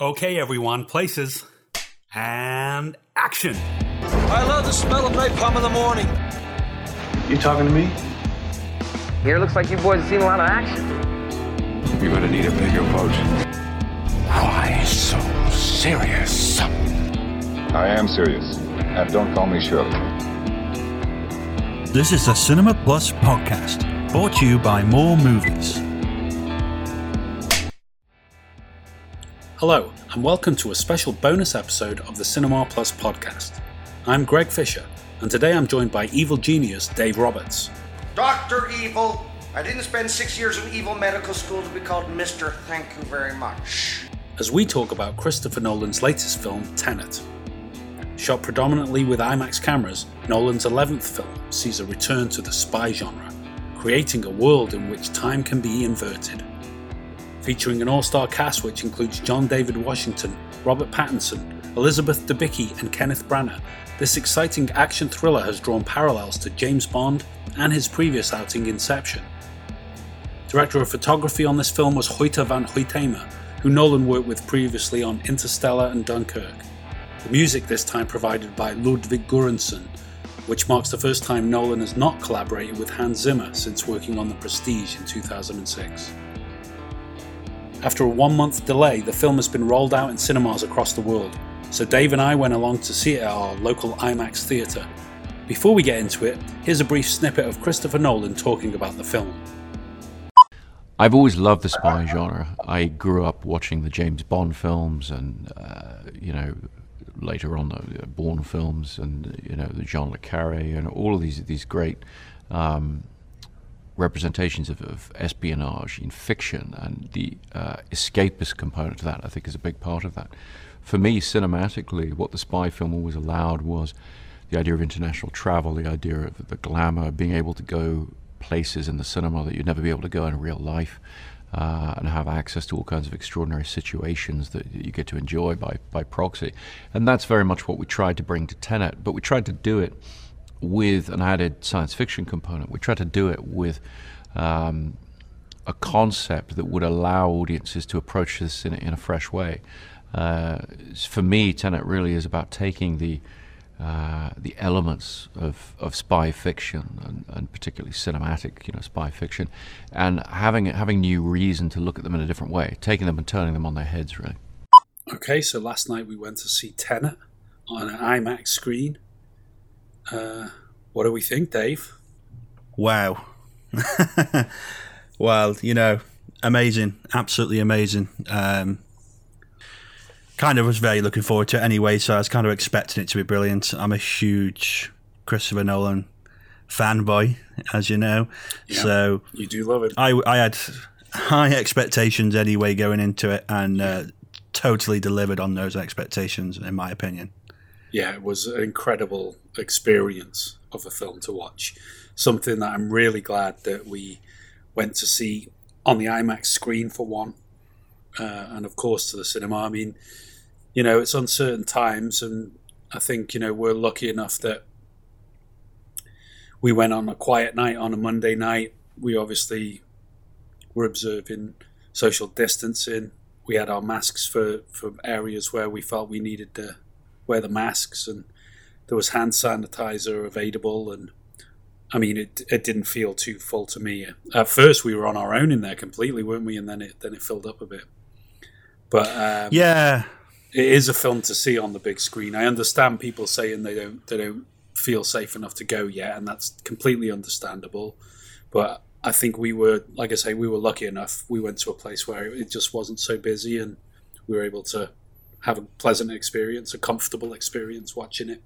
Okay, everyone, places and action. I love the smell of napalm in the morning. You talking to me? Here looks like you boys have seen a lot of action. You're gonna need a bigger boat. Why so serious? I am serious. And don't call me Shirley. This is a Cinema Plus podcast, brought to you by More Movies. Hello, and welcome to a special bonus episode of the Cinema Plus podcast. I'm Greg Fisher, and today I'm joined by evil genius Dave Roberts. Dr. Evil. I didn't spend six years in evil medical school to be called Mr. Thank you very much. As we talk about Christopher Nolan's latest film, Tenet. Shot predominantly with IMAX cameras, Nolan's 11th film sees a return to the spy genre, creating a world in which time can be inverted. Featuring an all star cast which includes John David Washington, Robert Pattinson, Elizabeth Debicki, and Kenneth Branagh, this exciting action thriller has drawn parallels to James Bond and his previous outing Inception. Director of photography on this film was Hoyte van Hoytema, who Nolan worked with previously on Interstellar and Dunkirk. The music this time provided by Ludwig Göransson, which marks the first time Nolan has not collaborated with Hans Zimmer since working on The Prestige in 2006. After a one month delay, the film has been rolled out in cinemas across the world, so Dave and I went along to see it at our local IMAX theatre. Before we get into it, here's a brief snippet of Christopher Nolan talking about the film. I've always loved the spy genre. I grew up watching the James Bond films and, uh, you know, later on the Bourne films and, you know, the John le Carré and all of these, these great um, representations of, of, espionage in fiction and the uh, escapist component to that, I think, is a big part of that. For me, cinematically, what the spy film always allowed was the idea of international travel, the idea of the glamour, being able to go places in the cinema that you'd never be able to go in real life. Uh, and have access to all kinds of extraordinary situations that you get to enjoy by, by proxy. And that's very much what we tried to bring to Tenet, but we tried to do it with an added science fiction component. We tried to do it with um, a concept that would allow audiences to approach this in, in a fresh way. Uh, for me, Tenet really is about taking the uh, the elements of, of spy fiction and, and, particularly cinematic, you know, spy fiction, and having having new reason to look at them in a different way, taking them and turning them on their heads, really. Okay, so last night we went to see Tenet on an IMAX screen. Uh, what do we think, Dave? Wow. well, you know, amazing, absolutely amazing. Um, kind of was very looking forward to it anyway, so I was kind of expecting it to be brilliant. I'm a huge Christopher Nolan fanboy, as you know. Yeah, so you do love it. I, I had high expectations anyway going into it, and uh, totally delivered on those expectations, in my opinion. Yeah, it was an incredible experience of a film to watch. Something that I'm really glad that we went to see on the IMAX screen for one, uh, and of course to the cinema. I mean, you know, it's uncertain times, and I think you know we're lucky enough that we went on a quiet night on a Monday night. We obviously were observing social distancing. We had our masks for, for areas where we felt we needed to wear the masks, and there was hand sanitizer available. And I mean, it it didn't feel too full to me. At first, we were on our own in there completely, weren't we? And then it then it filled up a bit. But um, yeah, it is a film to see on the big screen. I understand people saying they don't they don't feel safe enough to go yet, and that's completely understandable. But I think we were, like I say, we were lucky enough. We went to a place where it just wasn't so busy, and we were able to have a pleasant experience, a comfortable experience watching it.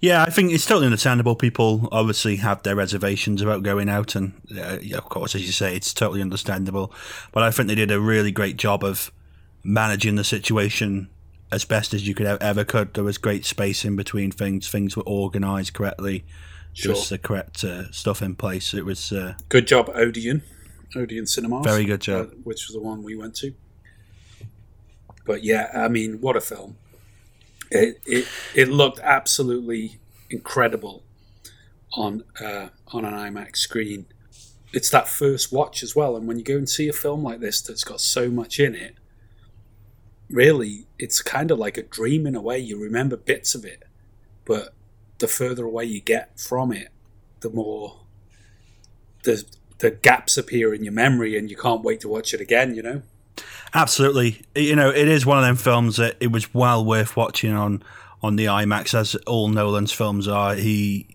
Yeah, I think it's totally understandable. People obviously have their reservations about going out, and uh, of course, as you say, it's totally understandable. But I think they did a really great job of managing the situation as best as you could ever could. There was great space in between things. Things were organised correctly. Sure. There was the correct uh, stuff in place. It was uh, good job, Odeon, Odeon Cinemas. Very good job. Uh, which was the one we went to. But yeah, I mean, what a film! It it, it looked absolutely incredible on uh, on an IMAX screen. It's that first watch as well, and when you go and see a film like this that's got so much in it, really, it's kind of like a dream in a way. You remember bits of it, but the further away you get from it, the more the the gaps appear in your memory, and you can't wait to watch it again. You know. Absolutely, you know, it is one of them films that it was well worth watching on on the IMAX, as all Nolan's films are. He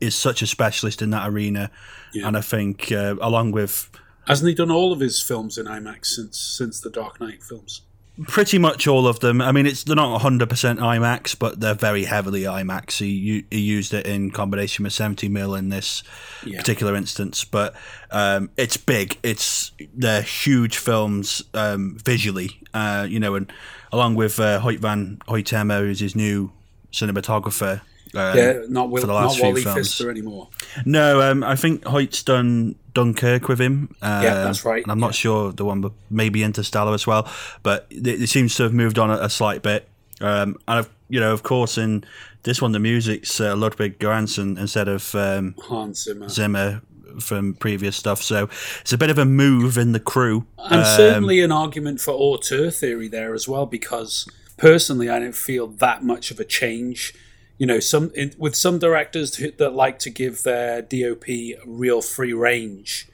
is such a specialist in that arena, Yeah. and I think uh, along with Hasn't he done all of his films in IMAX since since the Dark Knight films? Pretty much all of them. I mean, it's they're not 100% IMAX, but they're very heavily IMAX. He, he used it in combination with 70 mil in this Yeah. particular instance, but um, it's big. It's they're huge films um, visually, uh, you know, and along with uh, Hoyte van Hoytema, who's his new cinematographer. Um, yeah, not Will, for the not last few Wally films. Pfister anymore. No, um, I think Hoyte's done Dunkirk with him. Um, Yeah, that's right, And I'm not sure the one, but maybe Interstellar as well. But it, it seems to have moved on a, a slight bit. Um, and I've, you know, of course, in this one, the music's uh, Ludwig Göransson instead of um, Hans Zimmer. Zimmer from previous stuff. So it's a bit of a move in the crew. And Um, certainly an argument for auteur theory there as well, because personally, I don't feel that much of a change. You know, some in, with some directors that like to give their DOP real free range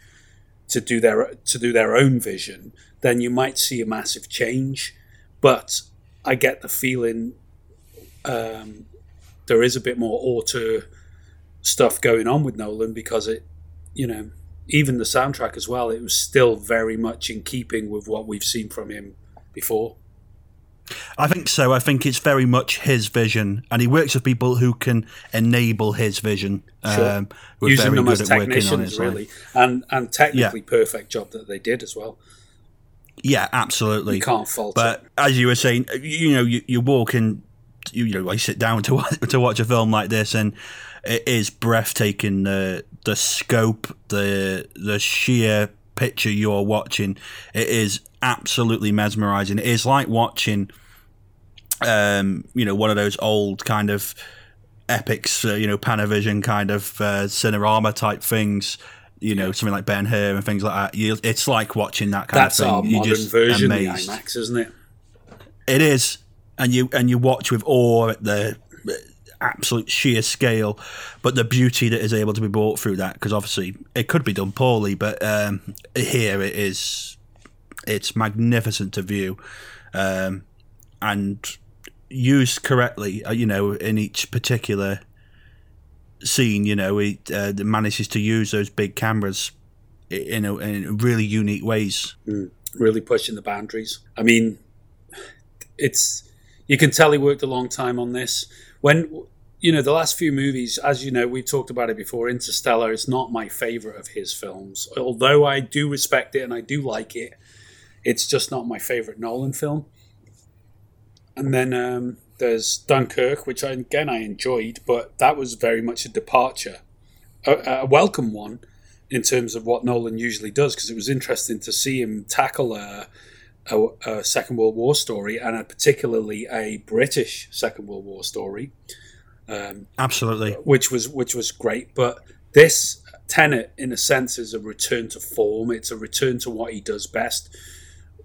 to do their to do their own vision, then you might see a massive change. But I get the feeling um, there is a bit more auteur stuff going on with Nolan because it, you know, even the soundtrack as well, it was still very much in keeping with what we've seen from him before. I think so. I think it's very much his vision, and he works with people who can enable his vision. Sure. Um, Using very them good as at working on technicians, really, and and technically perfect job that they did as well. Yeah, absolutely. You can't fault But as you were saying, you know, you, you walk in, you, you know, I sit down to watch, to watch a film like this, and it is breathtaking. The the scope, the the sheer picture you're watching, it is absolutely mesmerizing. It is like watching, um, you know, one of those old kind of epics, uh, you know, Panavision kind of uh, Cinerama type things. You know, something like Ben Hur and things like that. You, it's like watching that kind That's of thing. our You're modern just version amazed. of the IMAX, isn't it? It is, and you and you watch with awe at the absolute sheer scale, but the beauty that is able to be brought through that. Because obviously, it could be done poorly, but um, here it is. It's magnificent to view, um, and used correctly. uh, You know, in each particular scene, you know, it uh, manages to use those big cameras in a, in really unique ways. Mm, really pushing the boundaries. I mean, it's you can tell he worked a long time on this. When you know the last few movies, as you know, we've talked about it before. Interstellar is not my favorite of his films, although I do respect it and I do like it. It's just not my favorite Nolan film. And then um, there's Dunkirk, which I, again I enjoyed, but that was very much a departure, a, a welcome one in terms of what Nolan usually does, because it was interesting to see him tackle a, a, a Second World War story and a particularly a British Second World War story, um, Absolutely. which was which was great. But this Tenet, in a sense, is a return to form. It's a return to what he does best.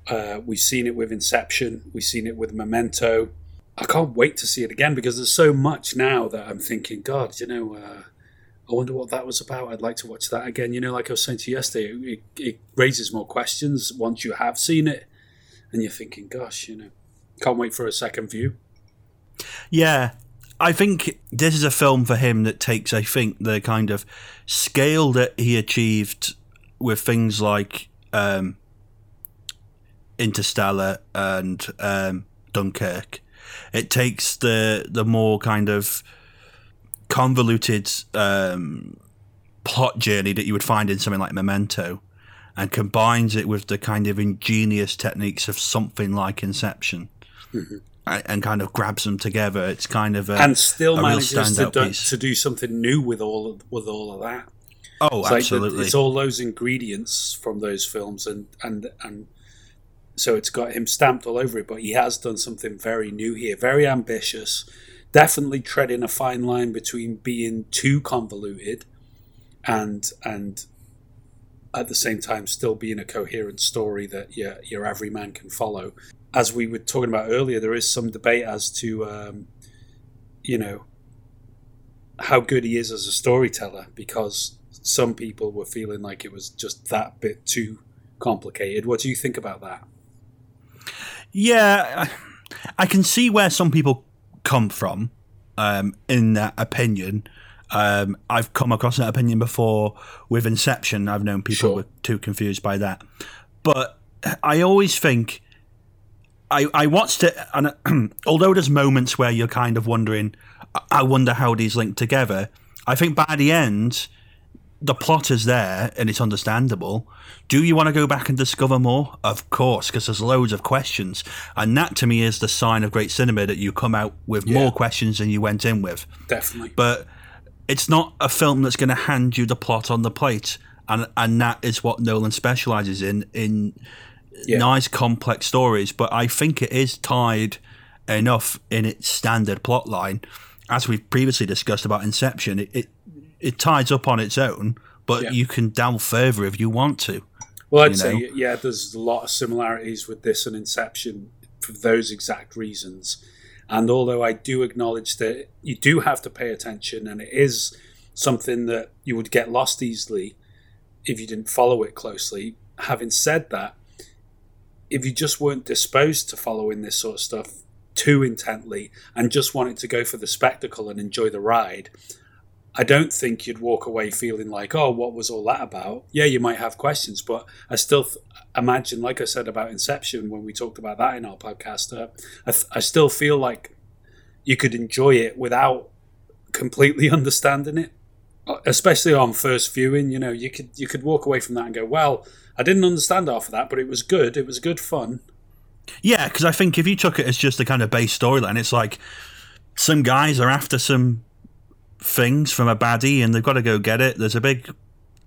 Uh, we've seen it with Inception. We've seen it with Memento. I can't wait to see it again because there's so much now that I'm thinking, God, you know, uh, I wonder what that was about. I'd like to watch that again. You know, like I was saying to you yesterday, it, it raises more questions once you have seen it, and you're thinking, gosh, you know, can't wait for a second view. Yeah, I think this is a film for him that takes, I think, the kind of scale that he achieved with things like um, Interstellar and um, Dunkirk. It takes the the more kind of convoluted um, plot journey that you would find in something like Memento, and combines it with the kind of ingenious techniques of something like Inception and and kind of grabs them together. It's kind of a, and still manages to do, to do something new with all of, with all of that. Oh, It's like the- absolutely. it's all those ingredients from those films, and and and so it's got him stamped all over it. But he has done something very new here, very ambitious. Definitely treading a fine line between being too convoluted and and at the same time still being a coherent story that your your everyman can follow. as we were talking about earlier, there is some debate as to, um, you know, how good he is as a storyteller because some people were feeling like it was just that bit too complicated. What do you think about that? Yeah, I can see where some people come from um, in that opinion. Um, I've come across that opinion before with Inception. I've known people Sure. were too confused by that, but I always think I, I watched it, and although there's moments where you're kind of wondering, I- I wonder how these link together. I think by the end, the plot is there and it's understandable. Do you want to go back and discover more? Of course, because there's loads of questions, and that to me is the sign of great cinema that you come out with more questions than you went in with. Definitely. But it's not a film that's going to hand you the plot on the plate, and and that is what Nolan specializes in in Yeah. nice complex stories. But I think it is tied enough in its standard plot line, as we've previously discussed about Inception. It it, it ties up on its own, but Yeah. you can delve further if you want to. Well, I'd say, know? yeah, there's a lot of similarities with this and Inception for those exact reasons. And although I do acknowledge that you do have to pay attention, and it is something that you would get lost easily if you didn't follow it closely, having said that, if you just weren't disposed to following this sort of stuff too intently and just wanted to go for the spectacle and enjoy the ride, I don't think you'd walk away feeling like, oh, what was all that about? Yeah, you might have questions, but I still th- imagine, like I said about Inception when we talked about that in our podcast, uh, I, th- I still feel like you could enjoy it without completely understanding it, Uh, especially on first viewing. You know, you could you could walk away from that and go, well, I didn't understand half of that, but it was good. It was good fun. Yeah, because I think if you took it as just a kind of base storyline, it's like some guys are after some things from a baddie and they've got to go get it. There's a big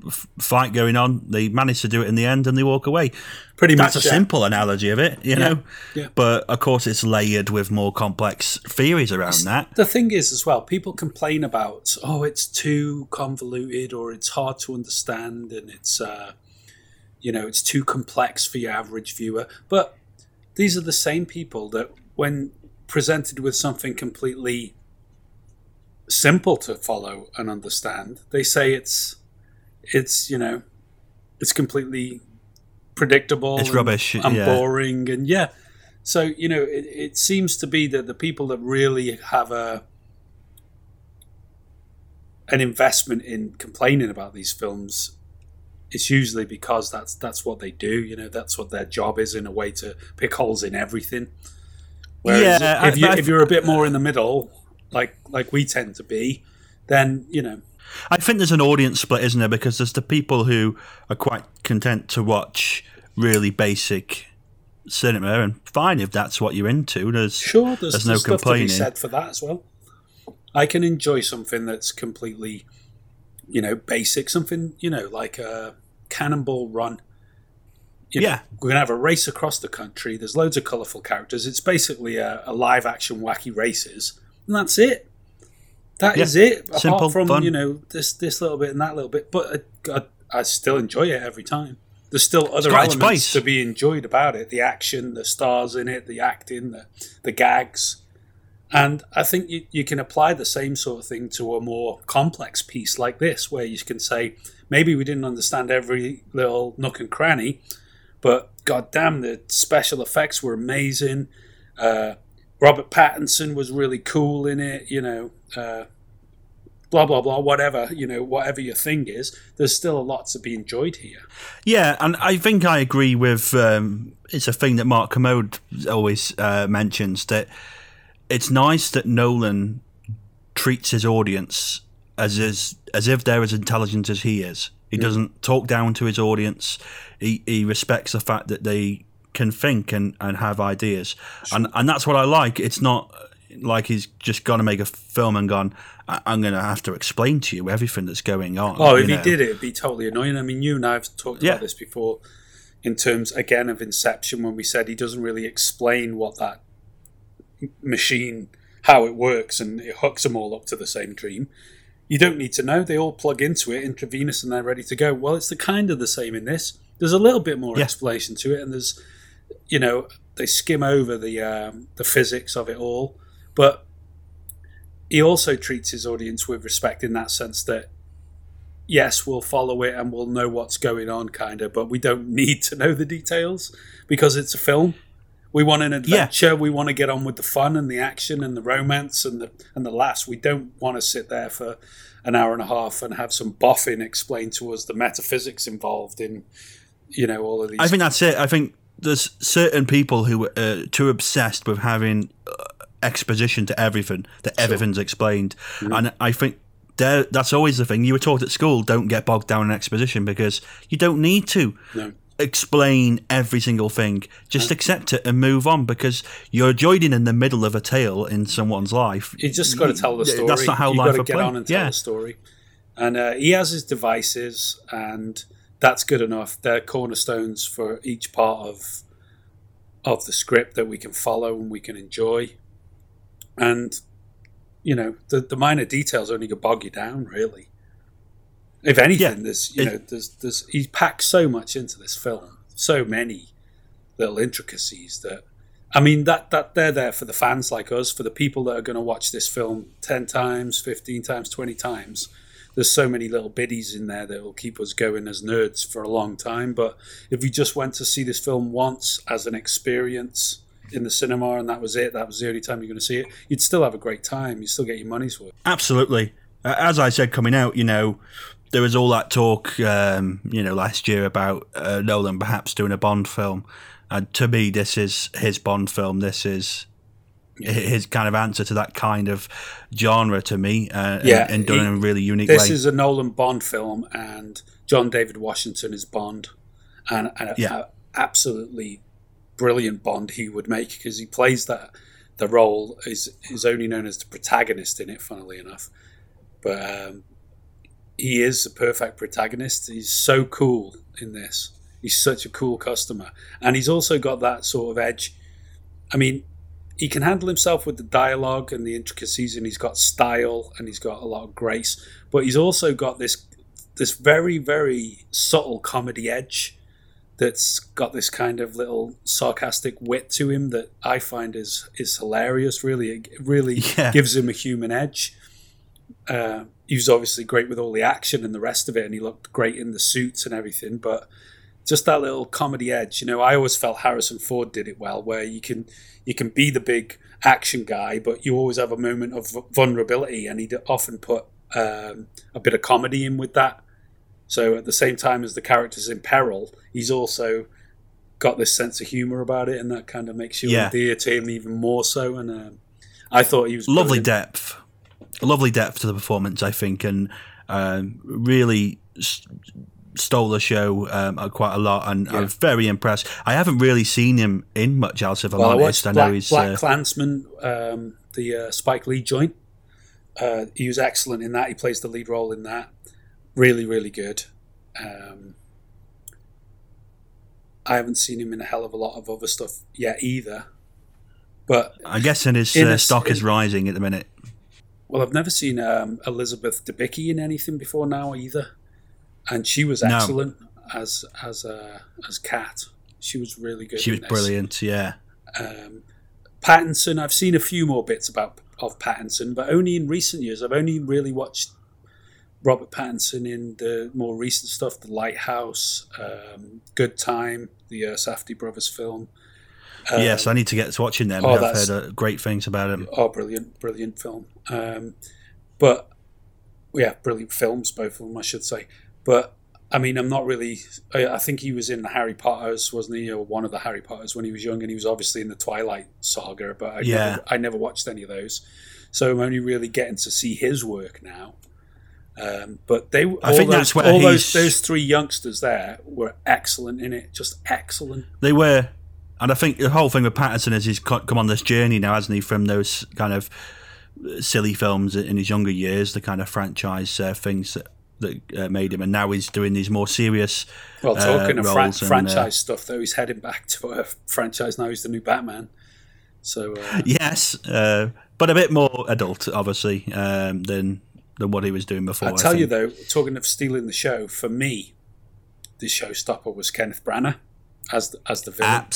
f- fight going on. They manage to do it in the end and they walk away. Pretty That's much, a yeah. simple analogy of it, you Yeah, know. yeah. But of course, it's layered with more complex theories around that. The thing is, as well, people complain about, oh, it's too convoluted or it's hard to understand and it's, uh, you know, it's too complex for your average viewer. But these are the same people that, when presented with something completely simple to follow and understand, they say it's, it's you know, it's completely predictable. It's and- rubbish, and yeah. boring, and yeah. So you know, it, it seems to be that the people that really have a an investment in complaining about these films, it's usually because that's that's what they do. You know, that's what their job is in a way to pick holes in everything. Whereas Yeah, if I- you if you're a bit more in the middle, like like we tend to be, then you know, I think there's an audience split, isn't there? Because there's the people who are quite content to watch really basic cinema, and fine if that's what you're into. There's Sure, there's, there's no there's stuff to be complaining. said for that as well. I can enjoy something that's completely, you know, basic. Something you know, like a Cannonball Run. You know, Yeah. we're gonna have a race across the country. There's loads of colourful characters. It's basically a, a live action wacky races, and that's it. That is Yeah. it. Apart Simple, from fun. you know this this little bit and that little bit, but I, I, I still enjoy it every time. There's still other elements to be enjoyed about it: the action, the stars in it, the acting, the the gags. And I think you, you can apply the same sort of thing to a more complex piece like this, where you can say, maybe we didn't understand every little nook and cranny, but goddamn, the special effects were amazing. Uh, Robert Pattinson was really cool in it, you know. Uh, blah blah blah, whatever you know, whatever your thing is. There's still a lot to be enjoyed here. Yeah, and I think I agree with. Um, it's a thing that Mark Kermode always uh, mentions that it's nice that Nolan treats his audience as as, as if they're as intelligent as he is. He doesn't talk down to his audience. He he respects the fact that they can think and, and have ideas, and and that's what I like. It's not like he's just gone to make a film and gone. "I- I'm going to have to explain to you everything that's going on. Oh, if he did it, it'd be totally annoying. I mean, you and I have talked Yeah. about this before in terms, again, of Inception when we said he doesn't really explain what that machine, how it works, and it hooks them all up to the same dream. You don't need to know. They all plug into it intravenous and they're ready to go. Well, it's the kind of the same in this. There's a little bit more Yeah. explanation to it, and there's, you know, they skim over the um, the physics of it all, but he also treats his audience with respect in that sense that yes, we'll follow it and we'll know what's going on, kind of, but we don't need to know the details because it's a film. We want an adventure. Yeah. We want to get on with the fun and the action and the romance and the and the laughs. We don't want to sit there for an hour and a half and have some boffin explain to us the metaphysics involved in, you know, all of these. I think that's it. I think there's certain people who are uh, too obsessed with having uh, exposition to everything that everything's explained, mm-hmm. and I think there, that's always the thing. You were taught at school, don't get bogged down in exposition because you don't need to no. explain every single thing. Just no. accept it and move on because you're joining in the middle of a tale in someone's life. You just got to tell the story. That's not how You've life got to get play. on and tell yeah. the story. And uh, he has his devices, and that's good enough. They're cornerstones for each part of of the script that we can follow and we can enjoy. And you know, the, the minor details only go bog you down, really. If anything, yeah. there's you know, there's there's he packs so much into this film, so many little intricacies that I mean that that they're there for the fans like us, for the people that are going to watch this film ten times, fifteen times, twenty times. There's so many little biddies in there that will keep us going as nerds for a long time. But if you just went to see this film once as an experience, in the cinema and that was it, that was the only time you're going to see it, you'd still have a great time. You still get your money's worth. Absolutely. As I said, coming out, you know, there was all that talk, um, you know, last year about uh, Nolan perhaps doing a Bond film. And to me, this is his Bond film. This is his kind of answer to that kind of genre to me, uh, yeah, and, and done he, in a really unique this way. This is a Nolan Bond film, and John David Washington is Bond, and, and yeah. a, absolutely brilliant Bond he would make because he plays that the role is is only known as the protagonist in it. Funnily enough, but um, he is a perfect protagonist. He's so cool in this. He's such a cool customer, and he's also got that sort of edge. I mean, he can handle himself with the dialogue and the intricacies, and he's got style and he's got a lot of grace. But he's also got this this very very subtle comedy edge that's got this kind of little sarcastic wit to him that I find is is hilarious. Really, it really yeah. gives him a human edge. Uh, he was obviously great with all the action and the rest of it, and he looked great in the suits and everything. But just that little comedy edge, you know, I always felt Harrison Ford did it well, where you can you can be the big action guy, but you always have a moment of vulnerability, and he'd often put um, a bit of comedy in with that. So at the same time as the character's in peril, he's also got this sense of humor about it, and that kind of makes you yeah. endear to him even more so. And um, I thought he was lovely brilliant. depth, lovely depth to the performance, I think, and um, really. St- stole the show um, quite a lot, and yeah. I'm very impressed. I haven't really seen him in much else, if I'm well, honest. I, I know Black, he's Black uh, Klansman, um, the uh, Spike Lee joint. Uh, he was excellent in that. He plays the lead role in that really, really good. Um, I haven't seen him in a hell of a lot of other stuff yet either. But I guess in his in uh, stock in, is rising at the minute. Well, I've never seen um, Elizabeth Debicki in anything before now either, and she was excellent no. as as uh, as Kat. She was really good. She was this. brilliant. Yeah. Um, Pattinson. I've seen a few more bits about of Pattinson, but only in recent years. I've only really watched Robert Pattinson in the more recent stuff, The Lighthouse, um, Good Time, the uh, Safdie brothers film. Um, yes, I need to get to watching them. Oh, I've heard uh, great things about them. Oh, brilliant, brilliant film. Um, but yeah, brilliant films, both of them, I should say. But I mean, I'm not really. I, I, think he was in the Harry Potters, wasn't he, or one of the Harry Potters when he was young, and he was obviously in the Twilight saga. But I yeah. never, I never watched any of those, so I'm only really getting to see his work now. Um, but they, I think those, that's where all those those three youngsters there were excellent in it, just excellent. They were, and I think the whole thing with Pattinson is he's come on this journey now, hasn't he? From those kind of silly films in his younger years, the kind of franchise uh, things that that uh, made him, and now he's doing these more serious. Well, talking uh, of fran- and, franchise uh, stuff, though, he's heading back to a franchise now. He's the new Batman. So uh, yes, uh, but a bit more adult, obviously, um, than than what he was doing before. I'll tell I you though, talking of stealing the show, for me, the showstopper was Kenneth Branagh. as the, as the villain.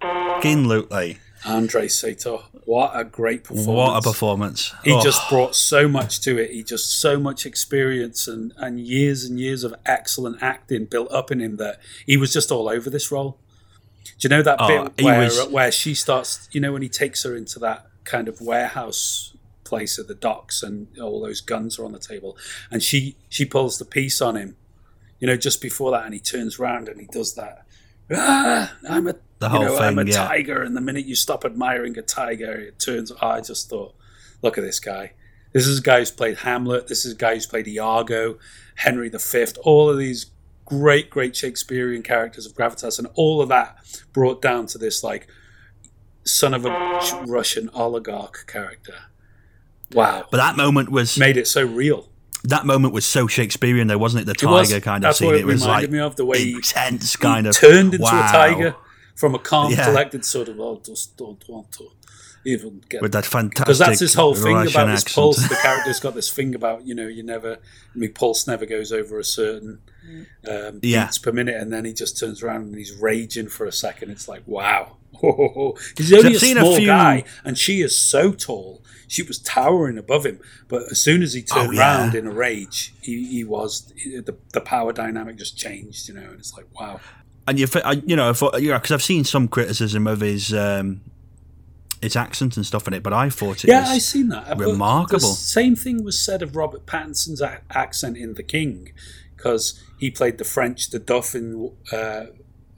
Absolutely. Andrei Sator, what a great performance! What a performance! He Oh. just brought so much to it. He just so much experience and and years and years of excellent acting built up in him that he was just all over this role. Do you know that Oh, bit where was- where she starts? You know when he takes her into that kind of warehouse place at the docks and all those guns are on the table, and she she pulls the piece on him. You know, just before that, and he turns around and he does that. Ah, I'm a The you whole know, I'm a yeah. tiger, and the minute you stop admiring a tiger, it turns. I just thought, look at this guy. This is a guy who's played Hamlet. This is a guy who's played Iago, Henry V. All of these great, great Shakespearean characters of gravitas, and all of that brought down to this like son of a Russian oligarch character. Wow, But that moment was made it so real. that moment was so Shakespearean, though, wasn't it? The It was. tiger kind of scene. it It was reminded like me of, the way he- intense He kind of turned into wow. a tiger from a calm, Yeah. collected sort of. Oh, just don't want to even get with that fantastic because that's his whole thing Russian about his accent. pulse. The character's got this thing about you know you never, my pulse never goes over a certain um, Yeah. beats per minute, and then he just turns around and he's raging for a second. It's like wow, he's only I've a seen a small few- guy, and she is so tall. She was towering above him, but as soon as he turned Oh, yeah. around in a rage, he, he was the the power dynamic just changed, you know, and it's like wow. And you, I, you know, I thought, you know, because I've seen some criticism of his um, his accent and stuff in it, but I thought it yeah, was I seen that. Remarkable. The same thing was said of Robert Pattinson's a- accent in The King, because he played the French, the Dauphin, uh,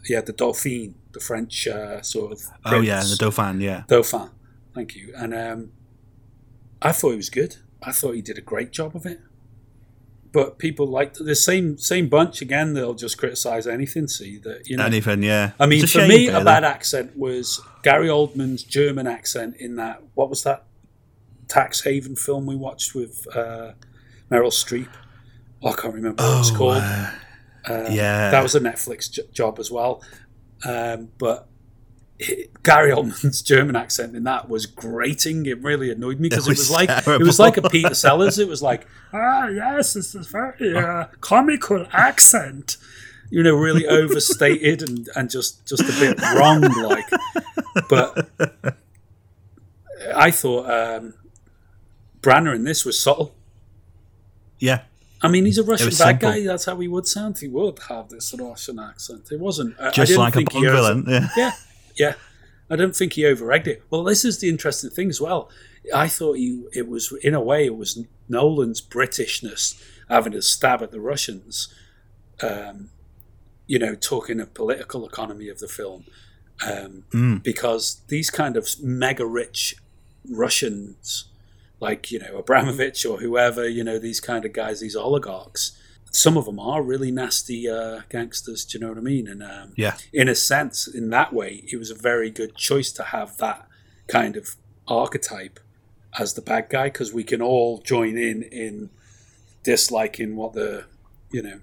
yeah, the Dauphine, the French uh, sort of. oh yeah, the Dauphin, yeah. Dauphin. Thank you. And um, I thought he was good. I thought he did a great job of it. But people like the same same bunch again. They'll just criticize anything. See that you know Anything, yeah. I mean, for shame, me, a bad accent was Gary Oldman's German accent in that. What was that tax haven film we watched with uh, Meryl Streep? Oh, I can't remember what it's Oh, called. uh, Um, yeah. that was a Netflix j- job as well. Um, but it- Gary Oldman's German accent in that was grating. It really annoyed me because It it was like it was like a Peter Sellers. It was like, ah, yes, this is very uh, comical accent. You know, really overstated and, and just just a bit wrong. Like, but I thought um, Branagh in this was subtle. yeah. I mean, he's a Russian bad simple. guy. That's how he would sound. He would have this Russian accent. It wasn't I Just didn't like a Bond villain. Yeah. Yeah, yeah. I don't think he over-egged it. Well, this is the interesting thing as well. I thought he, it was in a way, it was Nolan's Britishness having a stab at the Russians. Um, you know, talking of political economy of the film, um, Mm. because these kind of mega rich Russians, like you know Abramovich or whoever, you know these kind of guys, these oligarchs. Some of them are really nasty uh, gangsters. Do you know what I mean? And um, Yeah. in a sense, in that way, it was a very good choice to have that kind of archetype as the bad guy because we can all join in in disliking what the you know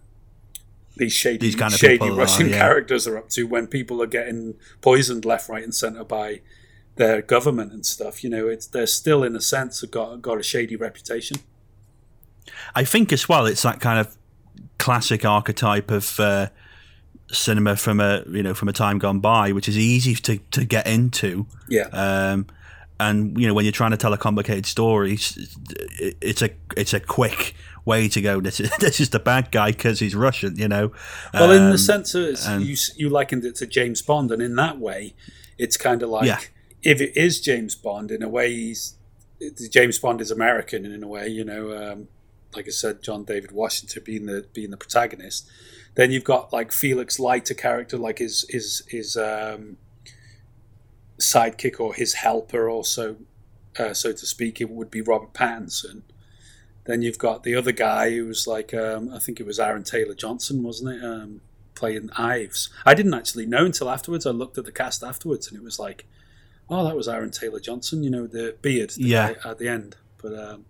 these shady These kind of shady people are, Russian yeah. characters are up to when people are getting poisoned left, right, and centre by their government and stuff. You know, it's they're still in a sense have got got a shady reputation. I think as well, it's that kind of classic archetype of uh, cinema from a you know from a time gone by, which is easy to, to get into. Yeah. Um, and you know when you're trying to tell a complicated story, it's, it's a it's a quick way to go. This is this is the bad guy because he's Russian. You know. Well, in Um, the sense of and- you you likened it to James Bond, and in that way, it's kind of like Yeah. if it is James Bond, in a way, he's James Bond is American, and in a way, you know, um, like I said, John David Washington being the being the protagonist. Then you've got like Felix Leiter character, like his his his um, sidekick or his helper, also, uh, so to speak, it would be Robert Pattinson. Then you've got the other guy who was like, um, I think it was Aaron Taylor Johnson, wasn't it? Um, playing Ives. I didn't actually know until afterwards. I looked at the cast afterwards, and it was like, oh, that was Aaron Taylor Johnson. You know, the beard, the Yeah. at the end. But um,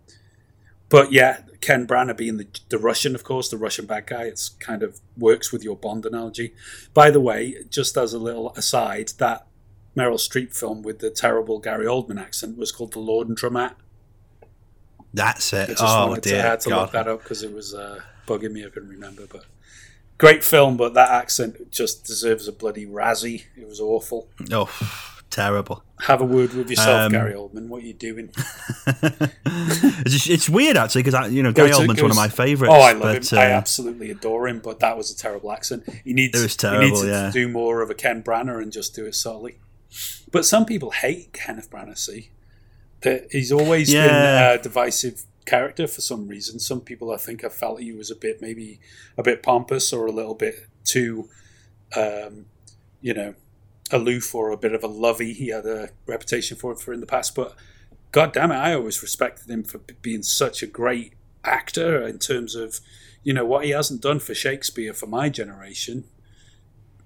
but yeah, Ken Branagh being the, the Russian, of course, the Russian bad guy. It's kind of works with your Bond analogy. By the way, just as a little aside, that Meryl Streep film with the terrible Gary Oldman accent was called The Laundromat. That's I it. just Oh wanted to, I dear had to God. look that up because it was uh, bugging me. I couldn't remember, but Great film, but that accent just deserves a bloody Razzie. It was awful. Oh, terrible. Have a word with yourself, Um, Gary Oldman. What are you doing? It's, it's weird actually because you know Gary Oldman's one of my favourites. Oh, I love but, him. I uh, absolutely adore him, but that was a terrible accent. He needs, It was he needs terrible, to yeah. do more of a Ken Branagh and just do it subtly. But some people hate Kenneth Branagh, see? That he's always Yeah. been a divisive character for some reason. Some people, I think, have felt he was a bit, maybe a bit pompous or a little bit too, um, you know, aloof or a bit of a lovey. He had a reputation for for in the past, but God damn it, I always respected him for being such a great actor in terms of, you know, what he hasn't done for Shakespeare for my generation.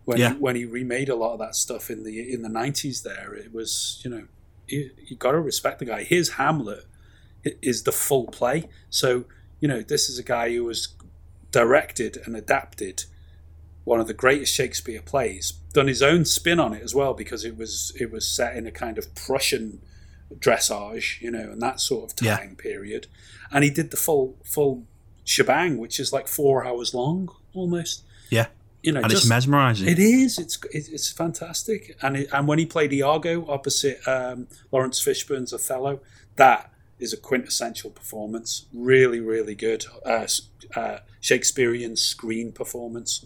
When Yeah. he, when he remade a lot of that stuff in the in the nineties, there it was, you know, you, you got to respect the guy. His Hamlet is the full play. So you know, this is a guy who was directed and adapted one of the greatest Shakespeare plays, done his own spin on it as well because it was it was set in a kind of Prussian dressage, you know, and that sort of Yeah. time period. And he did the full full shebang, which is like four hours long almost. yeah, You know, and just, it's mesmerising. it is. It's it's fantastic. And it, and when he played Iago opposite um, Laurence Fishburne's Othello, that is a quintessential performance. Really, really good. Uh, uh, Shakespearean screen performance.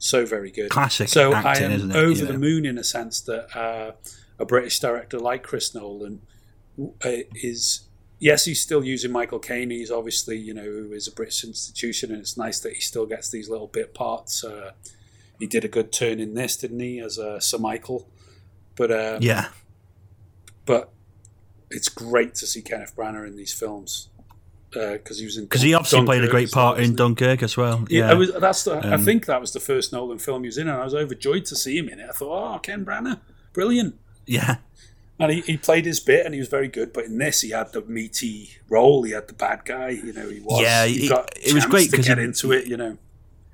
So very good. Classic So acting, I am over You the know. moon in a sense that uh, a British director like Chris Nolan uh, is. Yes, he's still using Michael Caine. He's obviously, you know, who is a British institution, and it's nice that he still gets these little bit parts. Uh, he did a good turn in this, didn't he, as uh, Sir Michael? But um, yeah, but it's great to see Kenneth Branagh in these films because he was in because he obviously played a great part in? Dunkirk as well. Yeah, Yeah, I was, that's the, I Um, think that was the first Nolan film he was in, and I was overjoyed to see him in it. I thought, oh, Ken Branagh, brilliant. yeah, And he, he played his bit, and he was very good. But in this, he had the meaty role. He had the bad guy. You know, he was. Yeah, he it- got it was great to get he- into it. You know,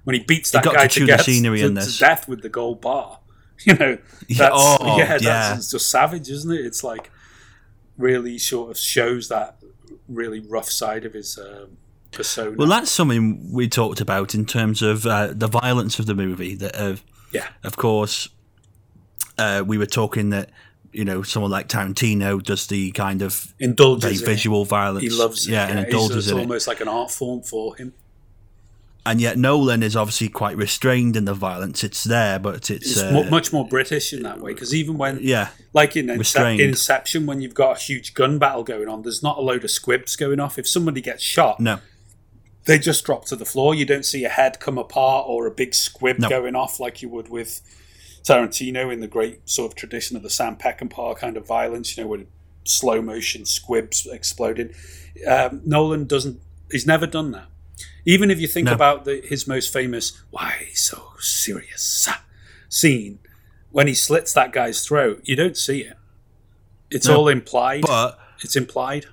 when he beats He that got guy to chew the get- scenery to, in to this. death with the gold bar. You know, Yeah, oh, yeah, that's yeah. it's just savage, isn't it? It's like really sort of shows that really rough side of his um, persona. Well, that's something we talked about in terms of uh, the violence of the movie. That, uh, yeah, of course, uh, we were talking that you know someone like Tarantino does the kind of indulges in it. visual violence. He loves it. yeah, and He's- indulges it's in it. almost like an art form for him. And yet Nolan is obviously quite restrained in the violence. It's there, but it's, It's uh, much more British in that way because even when, yeah, like in. Inception, when you've got a huge gun battle going on, there's not a load of squibs going off. If somebody gets shot, no, they just drop to the floor. You don't see a head come apart or a big squib No. going off like you would with Tarantino in the great sort of tradition of the Sam Peckinpah kind of violence, you know, with slow motion squibs exploding. Um, Nolan doesn't, he's never done that. Even if you think No. about the, his most famous "Why so serious" scene, when he slits that guy's throat, you don't see it. It's No. all implied. but it's implied.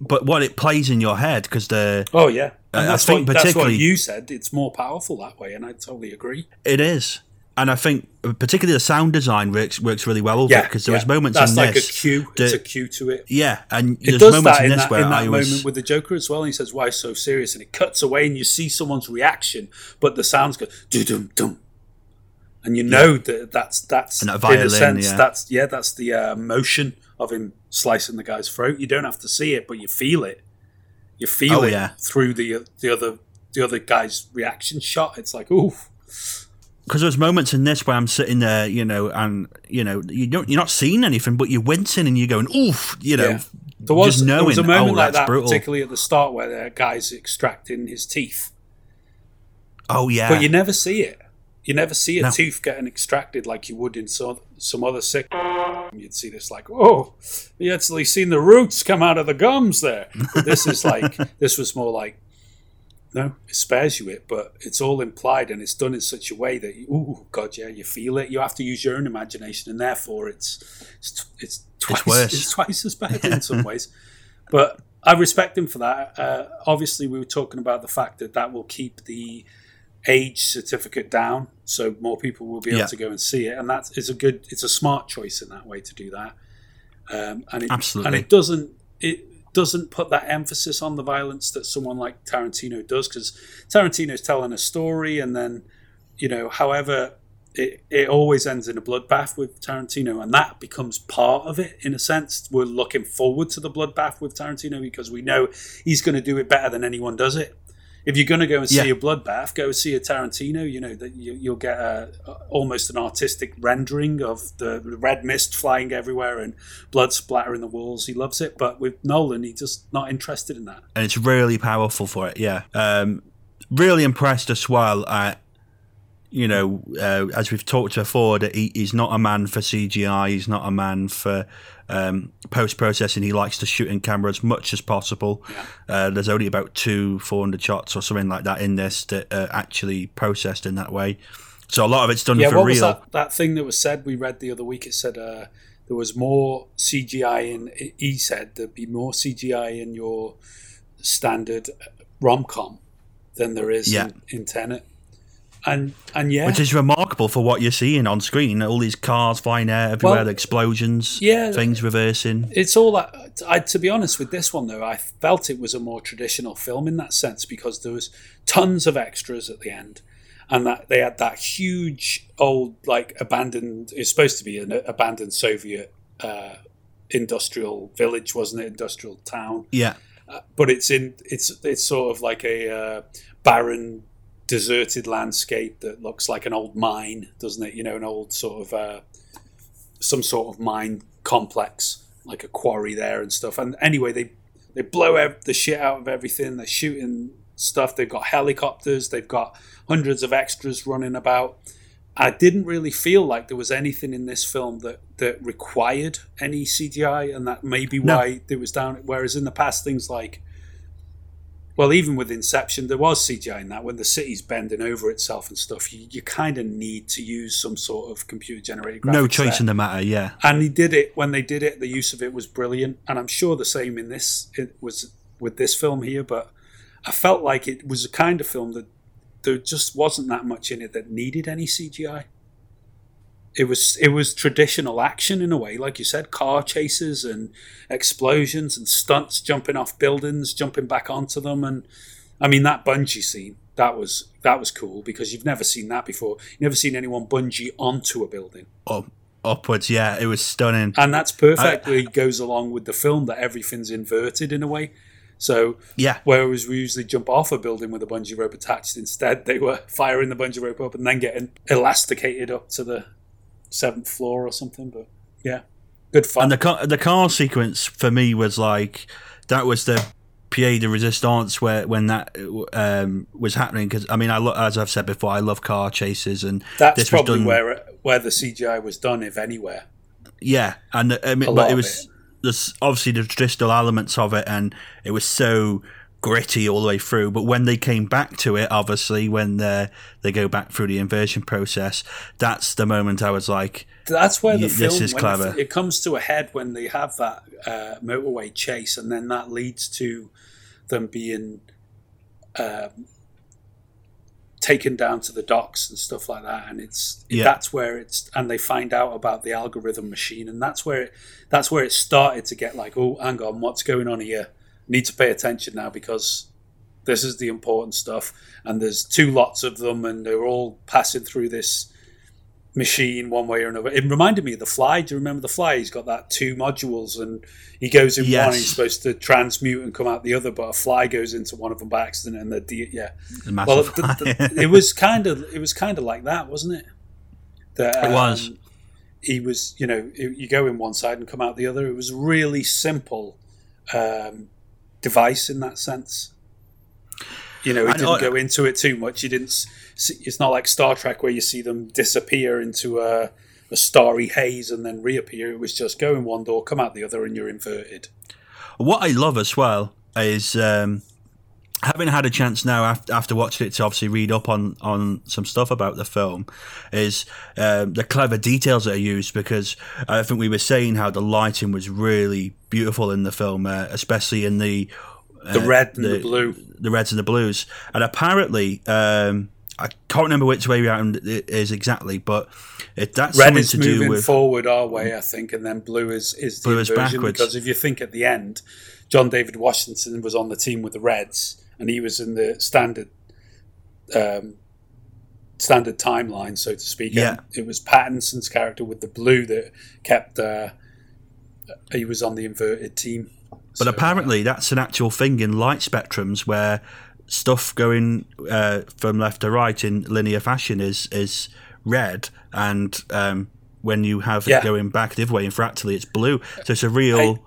but what it plays in your head because the Oh yeah, and I that's, think what, that's what particularly- you said. It's more powerful that way, and I totally agree. it is. And I think particularly the sound design works works really well over Yeah, it because there was yeah. moments That's in like this. a cue. it's a cue to it. Yeah, and It there's moments that in in this that, where in that I was moment with the Joker as well. And he says, "Why so serious?" and it cuts away, and you see someone's reaction, but the sounds go dum dum, and you know that that's that's that in a sense yeah. that's yeah that's the uh, motion of him slicing the guy's throat. You don't have to see it, but you feel it. You feel Oh, it yeah. through the the other the other guy's reaction shot. It's like ooh. because there's moments in this where I'm sitting there, you know, and you know you don't you're not seeing anything, but you're wincing and you're going, oof, you know, Yeah. There was, knowing, there was a moment oh, like that, brutal. particularly at the start, where the guy's extracting his teeth, Oh yeah, but you never see it. You never see a No. tooth getting extracted like you would in some some other sick. You'd see this like, oh, you actually seen the roots come out of the gums there. But this is like this was more like, no, it spares you it, but it's all implied and it's done in such a way that, oh god, yeah, you feel it. You have to use your own imagination, and therefore it's it's it's twice worse. it's twice as bad in some ways. But I respect him for that. Uh, obviously, we were talking about the fact that that will keep the age certificate down, so more people will be able Yeah. to go and see it, and that is a good. It's a smart choice in that way to do that. Um, and it, Absolutely. and it doesn't. It doesn't put that emphasis on the violence that someone like Tarantino does because Tarantino's telling a story and then you know however it, it always ends in a bloodbath with Tarantino and that becomes part of it in a sense we're looking forward to the bloodbath with Tarantino because we know he's going to do it better than anyone does it if you're going to go and see Yeah. a bloodbath, go see a Tarantino. You know that you, you'll get a, almost an artistic rendering of the red mist flying everywhere and blood splattering the walls. He loves it, but with Nolan, he's just not interested in that. and it's really powerful for it. Yeah, um, really impressed as well at you know uh, as we've talked before that he, he's not a man for CGI. He's not a man for um, post processing. He likes to shoot in camera as much as possible. Uh, there's only about two 400 shots or something like that in this that are actually processed in that way. So a lot of it's done yeah, for what real. was that, that thing that was said? We read the other week. It said uh, there was more CGI in. He said there'd be more CGI in your standard rom com than there is Yeah. in, in Tenet. And and yeah, Which is remarkable for what you're seeing on screen. All these cars flying out everywhere, Well, the explosions, yeah. things reversing. It's all that. I, to be honest with this one though, I felt it was a more traditional film in that sense because there was tons of extras at the end, and that they had that huge old like abandoned. It's supposed to be an abandoned Soviet uh, industrial village, wasn't it? Industrial town, Yeah. but it's in it's it's sort of like a uh, barren, deserted landscape that looks like an old mine, doesn't it? You know, an old sort of uh, some sort of mine complex, like a quarry there and stuff. And anyway, they they blow ev- the shit out of everything. They're shooting stuff. They've got helicopters. They've got hundreds of extras running about. I didn't really feel like there was anything in this film that, that required any CGI, and that may be No. why it was down. Whereas in the past, things like, well, even with Inception, there was CGI in that when the city's bending over itself and stuff. You, you kind of need to use some sort of computer generated graphics. No choice there. in the matter, yeah. And he did it when they did it. The use of it was brilliant, and I'm sure the same in this it was with this film here. But I felt like it was a kind of film that there just wasn't that much in it that needed any CGI. It was it was traditional action in a way, like you said, car chases and explosions and stunts, jumping off buildings, jumping back onto them, and I mean that bungee scene that was that was cool because you've never seen that before. You've never seen anyone bungee onto a building. Up, upwards, yeah. It was stunning. And that's perfectly goes along with the film that everything's inverted in a way. So Yeah. whereas we usually jump off a building with a bungee rope attached, instead they were firing the bungee rope up and then getting elasticated up to the seventh floor or something. But yeah, good fun. And the car, the car sequence for me was like that was the pied de resistance where when that um, was happening because I mean I lo- as I've said before I love car chases and that's probably done where where the CGI was done, if anywhere. yeah and I mean, but it was there's obviously the traditional elements of it and it was so gritty all the way through but when they came back to it obviously when they they go back through the inversion process that's the moment I was like That's where the film this is clever. It, it comes to a head when they have that uh, motorway chase, and then that leads to them being um, taken down to the docks and stuff like that. And it's Yeah. that's where it's and they find out about the algorithm machine, and that's where it, that's where it started to get like, oh, hang on, what's going on here? Need to pay attention now because this is the important stuff. And there's two lots of them, and they're all passing through this machine one way or another. It reminded me of the Fly. Do you remember the Fly? He's got that two modules, and he goes in one. Yes. And he's supposed to transmute and come out the other, but a fly goes into one of them by accident, and the de- yeah. the Well, the- the- it was kind of it was kind of like that, wasn't it? That, It was. um, He was, you know, you go in one side and come out the other. It was really simple um, device in that sense. You know, he didn't go into it too much. You didn't. See, it's not like Star Trek where you see them disappear into a, a starry haze and then reappear. It was just go in one door, come out the other, and you're inverted. What I love as well is um, having had a chance now after, after watching it to obviously read up on, on some stuff about the film is um, the clever details that are used because I think we were saying how the lighting was really beautiful in the film, uh, especially in the The uh, red and the, blue. the reds and the blues. And apparently, um, I can't remember which way around it is exactly, but it, that's red something is to moving do with forward our way, I think, and then blue is is the Blue is backwards. Because if you think at the end, John David Washington was on the team with the Reds, and he was in the standard um, standard timeline, so to speak. Yeah. And it was Pattinson's character with the blue that kept. Uh, he was on the inverted team. But So, apparently, that's an actual thing in light spectrums where stuff going uh, from left to right in linear fashion is is red, and um, when you have Yeah. it going back the other way in fractally, it's blue. So it's a real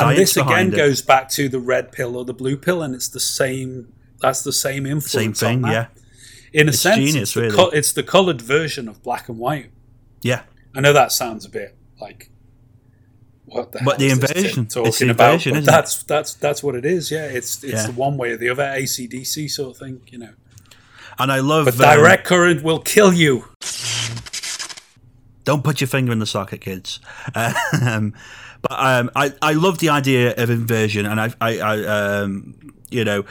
and this again it. goes back to the red pill or the blue pill, and it's the same. That's the same influence. Same thing, yeah, In a It's sense, genius, it's, the really. co- it's the coloured version of black and white. yeah. I know that sounds a bit like what the But hell the invasion. Tim It's the talking about, invasion, but isn't it? that's that's that's what it is. Yeah, it's it's Yeah. the one way or the other, ACDC sort of thing. You know, And I love but um, direct current will kill you. Don't put your finger in the socket, kids. Um, but um, I I love the idea of inversion, and I I, I um, you know.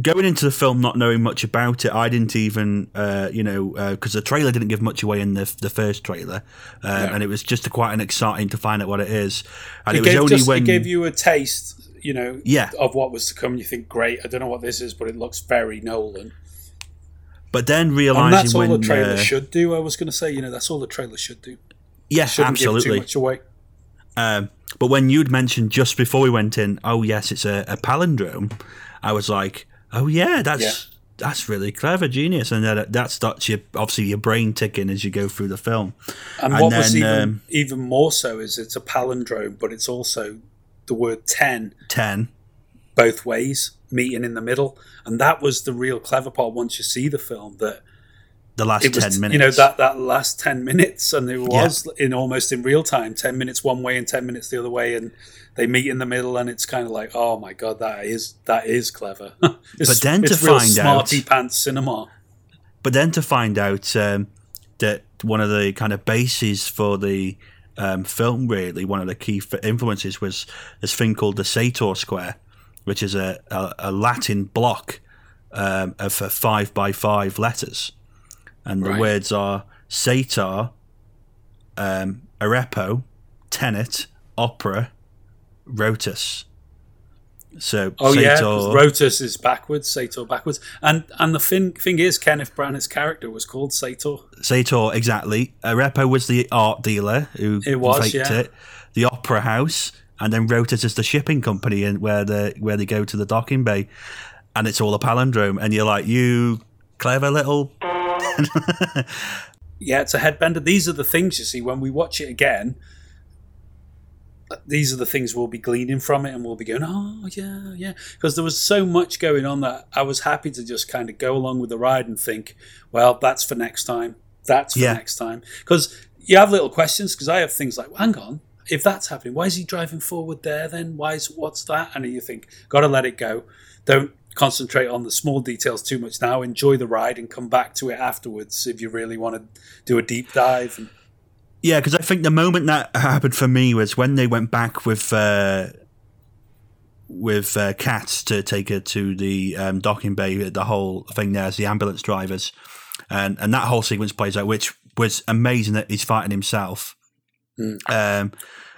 Going into the film not knowing much about it, I didn't even, uh, you know, because the trailer didn't give much away in the the first trailer, uh, and it was just quite an exciting to find out what it is. And it, It, was only just, when it gave you a taste, you know, Yeah. of what was to come. You think, great. I don't know what this is, but it looks very Nolan. but then And realizing that's all when the trailer uh, should do. I was going to say, you know, that's all the trailer should do. yeah, Shouldn't give absolutely. too much away. Um, but when you'd mentioned just before we went in, oh yes, it's a, a palindrome, I was like, oh yeah, that's Yeah. that's really clever, genius, and that that starts your obviously your brain ticking as you go through the film. And, And what was even um, even more so is it's a palindrome, but it's also the word ten Ten, both ways, meeting in the middle, and that was the real clever part. Once you see the film, that the last was ten minutes. you know that that last ten minutes, and it was in almost in real time, ten minutes one way and ten minutes the other way, and they meet in the middle, and it's kind of like, oh my god, that is that is clever. But then to find smarty out- pants cinema. But then to find out um, that one of the kind of bases for the um, film, really, one of the key influences was this thing called the Sator Square, which is a, a, a Latin block um, of five by five letters. And the Right. words are Sator, um, Arepo, Tenet, Opera, Rotas. So Oh Sator, yeah, Rotas is backwards, Sator backwards, and and the thing thing is, Kenneth Branagh's character was called Sator. Sator, exactly. Arepo was the art dealer who It was, faked yeah. it. The opera house, and then Rotas is the shipping company, and where the where they go to the docking bay, and it's all a palindrome. And you're like, you clever little. Yeah, it's a headbender. These are the things you see when we watch it again. These are the things we'll be gleaning from it, and we'll be going, "Oh yeah, yeah," because there was so much going on that I was happy to just kind of go along with the ride and think, "Well, that's for next time. That's for Yeah. next time." Because you have little questions. Because I have things like, well, "Hang on, if that's happening, why is he driving forward there? Then why is what's that?" And you think, "Got to let it go. Don't concentrate on the small details too much now. Enjoy the ride and come back to it afterwards if you really want to do a deep dive." And, Yeah, because I think the moment that happened for me was when they went back with uh, with uh, Kat to take her to the um, docking bay. The whole thing there is the ambulance drivers, and and that whole sequence plays out, which was amazing that he's fighting himself. Um,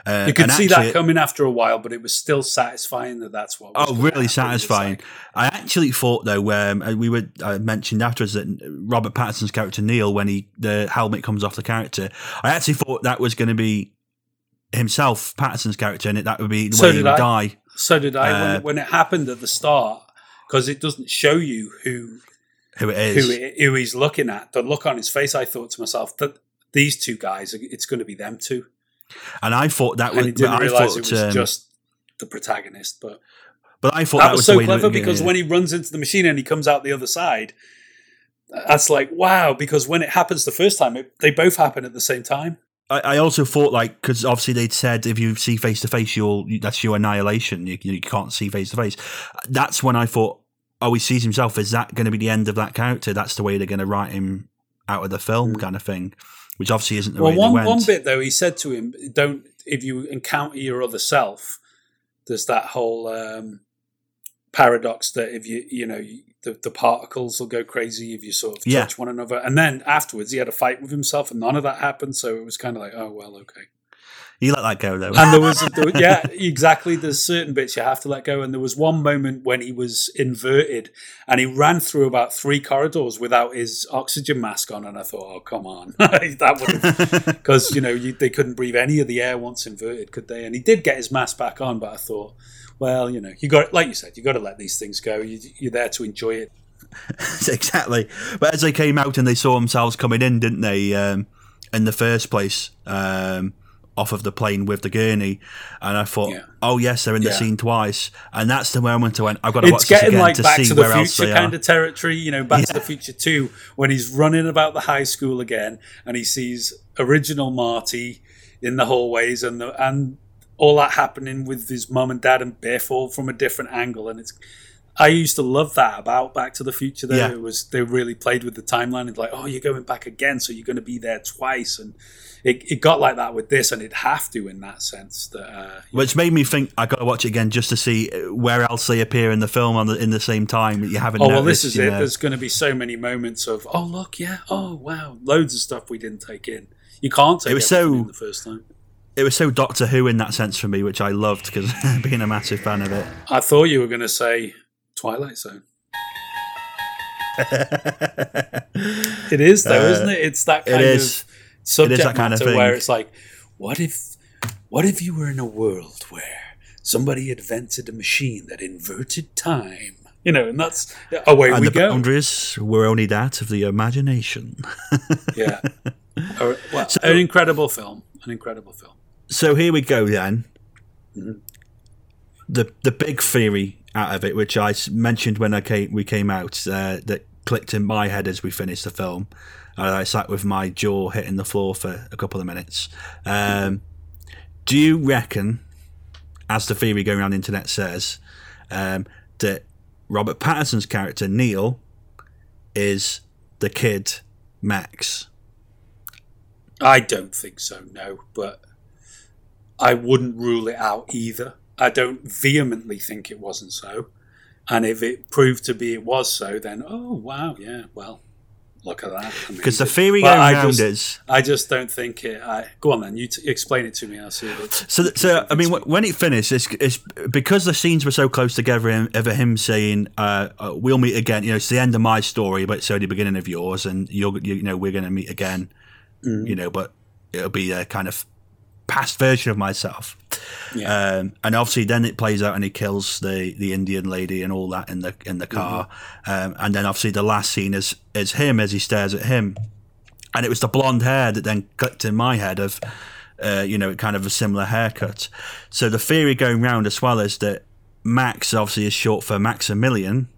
uh, you could see actually- that coming after a while, but it was still satisfying that that's what. Was Oh, really happen. It was satisfying. like- I actually thought though, um, we were I mentioned afterwards that Robert Pattinson's character Neil, when he the helmet comes off the character, I actually thought that was going to be himself, Pattinson's character, and it that would be the So way he would I. die. so did I Uh, when, it, when it happened at the start because it doesn't show you who Who it is? who it, who he's looking at. The look on his face, I thought to myself that these two guys, it's going to be them two, and I thought that was. And didn't I thought, it was um, just the protagonist. But But I thought that, that, was, the so clever because yeah. when he runs into the machine and he comes out the other side, that's like wow. Because when it happens the first time, it, they both happen at the same time. I, I also thought like because obviously they'd said if you see face to face, you'll that's your annihilation. You, you can't see face to face. That's when I thought, oh, he sees himself. Is that going to be the end of that character? That's the way they're going to write him out of the film, kind of thing. Which obviously isn't the. Well, way one one bit though, he said to him, "Don't if you encounter your other self." There's that whole um, paradox that if you you know the, the particles will go crazy if you sort of touch Yeah. one another. And then afterwards, he had a fight with himself, and none of that happened. So it was kind of like, oh well, okay. You let that go though. And there was, there, yeah, exactly. There's certain bits you have to let go. And there was one moment when he was inverted, and he ran through about three corridors without his oxygen mask on. And I thought, oh come on, that would because you know you, they couldn't breathe any of the air once inverted, could they? And he did get his mask back on, but I thought, well, you know, you got like you said, you got to let these things go. You, you're there to enjoy it. exactly. But as they came out and they saw themselves coming in, didn't they? Um, in the first place, um, off of the plane with the gurney, and I thought, Yeah. oh yes, they're in the Yeah. scene twice, and that's the moment I went, I've got to watch it's this again like to Back see to the where else Future kind of territory. You know, Back to the Future Two, when he's running about the high school again, and he sees original Marty in the hallways, and the, and all that happening with his mum and dad and Biff all from a different angle, and it's. I used to love that about Back to the Future. Though Yeah. it was they really played with the timeline. It's like, oh, you're going back again, so you're going to be there twice, and it, it got like that with this, and it'd have to in that sense. That uh, Which made me think I got to watch it again just to see where else they appear in the film on the, in the same time that you haven't. Oh well, this is it. know. There's going to be so many moments of oh look, yeah, oh wow, loads of stuff we didn't take in. You can't take It was so- the first time. It was so Doctor Who in that sense for me, which I loved because being a massive fan of it. I thought you were going to say Twilight Zone. It is though, Uh, isn't it? It's that kind is. of subject that kind of matter where it's like, what if, what if you were in a world where somebody invented a machine that inverted time? You know, and that's away and we the go. boundaries were only that of the imagination. Yeah, A- well, an incredible film. An incredible film. So here we go then. Mm-hmm. The the big theory out of it, which I mentioned when I came we came out, uh, that clicked in my head as we finished the film. And I sat with my jaw hitting the floor for a couple of minutes. Um, do you reckon, as the theory going around the internet says, um, that Robert Pattinson's character Neil is the kid Max? I don't think so, no, but I wouldn't rule it out either. I don't vehemently think it wasn't so. And if it proved to be it was so, then oh wow, yeah, well, look at that. Because the theory going I around just, is I just don't think it. I, go on then, you t- explain it to me. I'll see it. So, so I mean, wh- when it finished, it's, it's because the scenes were so close together. Of him saying, uh, uh, "We'll meet again." You know, it's the end of my story, but it's only the beginning of yours, and you're, you know, we're going to meet again. You know, but it'll be a kind of past version of myself. Yeah. Um, and obviously, then it plays out, and he kills the, the Indian lady and all that in the in the car. Um, and then obviously, the last scene is is him as he stares at him, and it was the blonde hair that then clicked in my head of, uh, you know, kind of a similar haircut. So the theory going round as well is that Max obviously is short for Maximilian.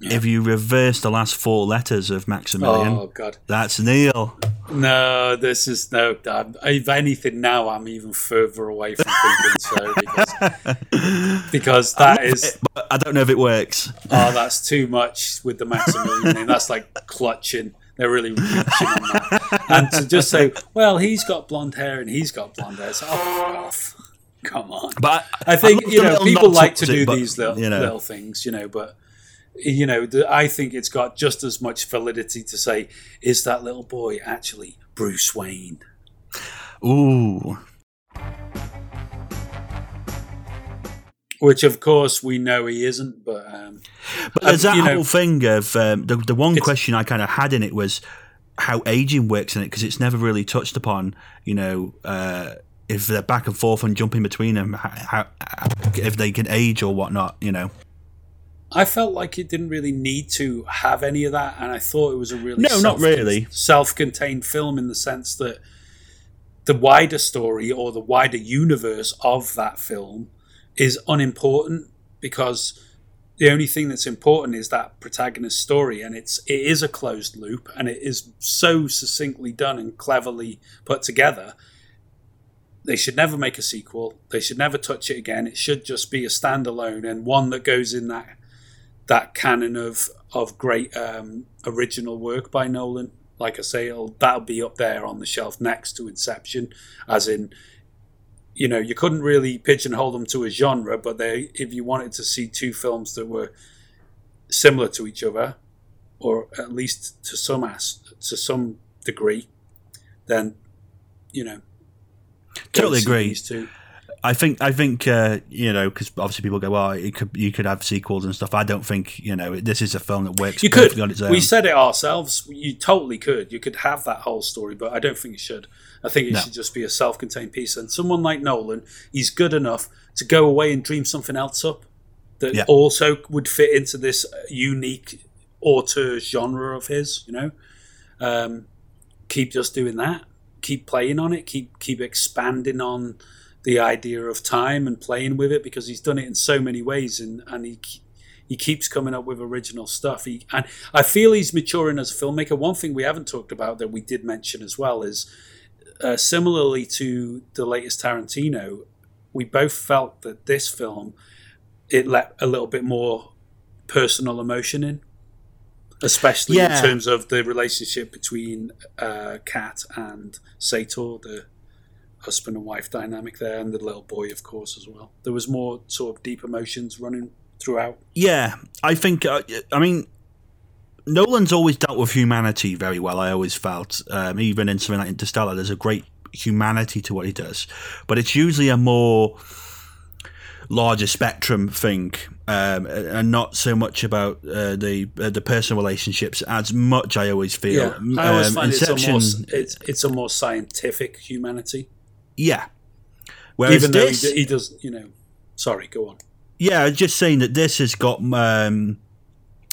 If you reverse the last four letters of Maximilian, Oh god, that's Neil. no! This is no. I'm, if anything, now I'm even further away from thinking so because, because that is But I don't know if it works. oh, that's too much with the Maximilian name. That's like clutching. They're really reaching on that. And to just say, well, he's got blonde hair and he's got blonde hair. It's oh. Come on. But I think love you know people like to do it, but, these little, you know. little things, you know, but you know, the, I think it's got just as much validity to say, is that little boy actually Bruce Wayne? Ooh, Which, of course, we know he isn't, but um, but there's Uh, that you know- whole thing of um, the the one question I kind of had in it was how aging works in it because it's never really touched upon. You know, uh, if they're back and forth and jumping between them, how, how if they can age or whatnot. You know, I felt like it didn't really need to have any of that, and I thought it was a really No, not really. self-contained film in the sense that the wider story or the wider universe of that film is unimportant because the only thing that's important is that protagonist story and it's it is a closed loop and it is so succinctly done and cleverly put together. They should never make a sequel. They should never touch it again. It should just be a standalone and one that goes in that that canon of of great um, original work by Nolan. Like I say, it'll, that'll be up there on the shelf next to Inception, as in, you know, you couldn't really pigeonhole them to a genre, but they, if you wanted to see two films that were similar to each other, or at least to some as to some degree, then you know. Totally agree. These two. I think I think uh, you know because obviously people go, well, it could you could have sequels and stuff. I don't think you know this is a film that works. You perfectly could. on its own. We said it ourselves. You totally could. You could have that whole story, but I don't think it should. I think it No. should just be a self-contained piece. And someone like Nolan, he's good enough to go away and dream something else up that Yeah. also would fit into this unique auteur genre of his. You know, um, keep just doing that. Keep playing on it. Keep keep expanding on the idea of time and playing with it because he's done it in so many ways and and he he keeps coming up with original stuff. He and I feel he's maturing as a filmmaker. One thing we haven't talked about that we did mention as well is uh, similarly to the latest Tarantino, we both felt that this film it let a little bit more personal emotion in, especially Yeah. in terms of the relationship between uh, Kat and Sator, the husband and wife dynamic there, and the little boy, of course, as well. There was more sort of deep emotions running throughout. Yeah, I think. Uh, I mean, Nolan's always dealt with humanity very well. I always felt, um, even in something like Interstellar, there's a great humanity to what he does, but it's usually a more larger spectrum thing, um, and not so much about uh, the uh, the personal relationships as much. I always feel. Yeah, I always Um, find it's a, more, it's, it's a more scientific humanity. Yeah. Whereas Even though this, he, he does, you know. Sorry, go on. Yeah, just saying that this has got um,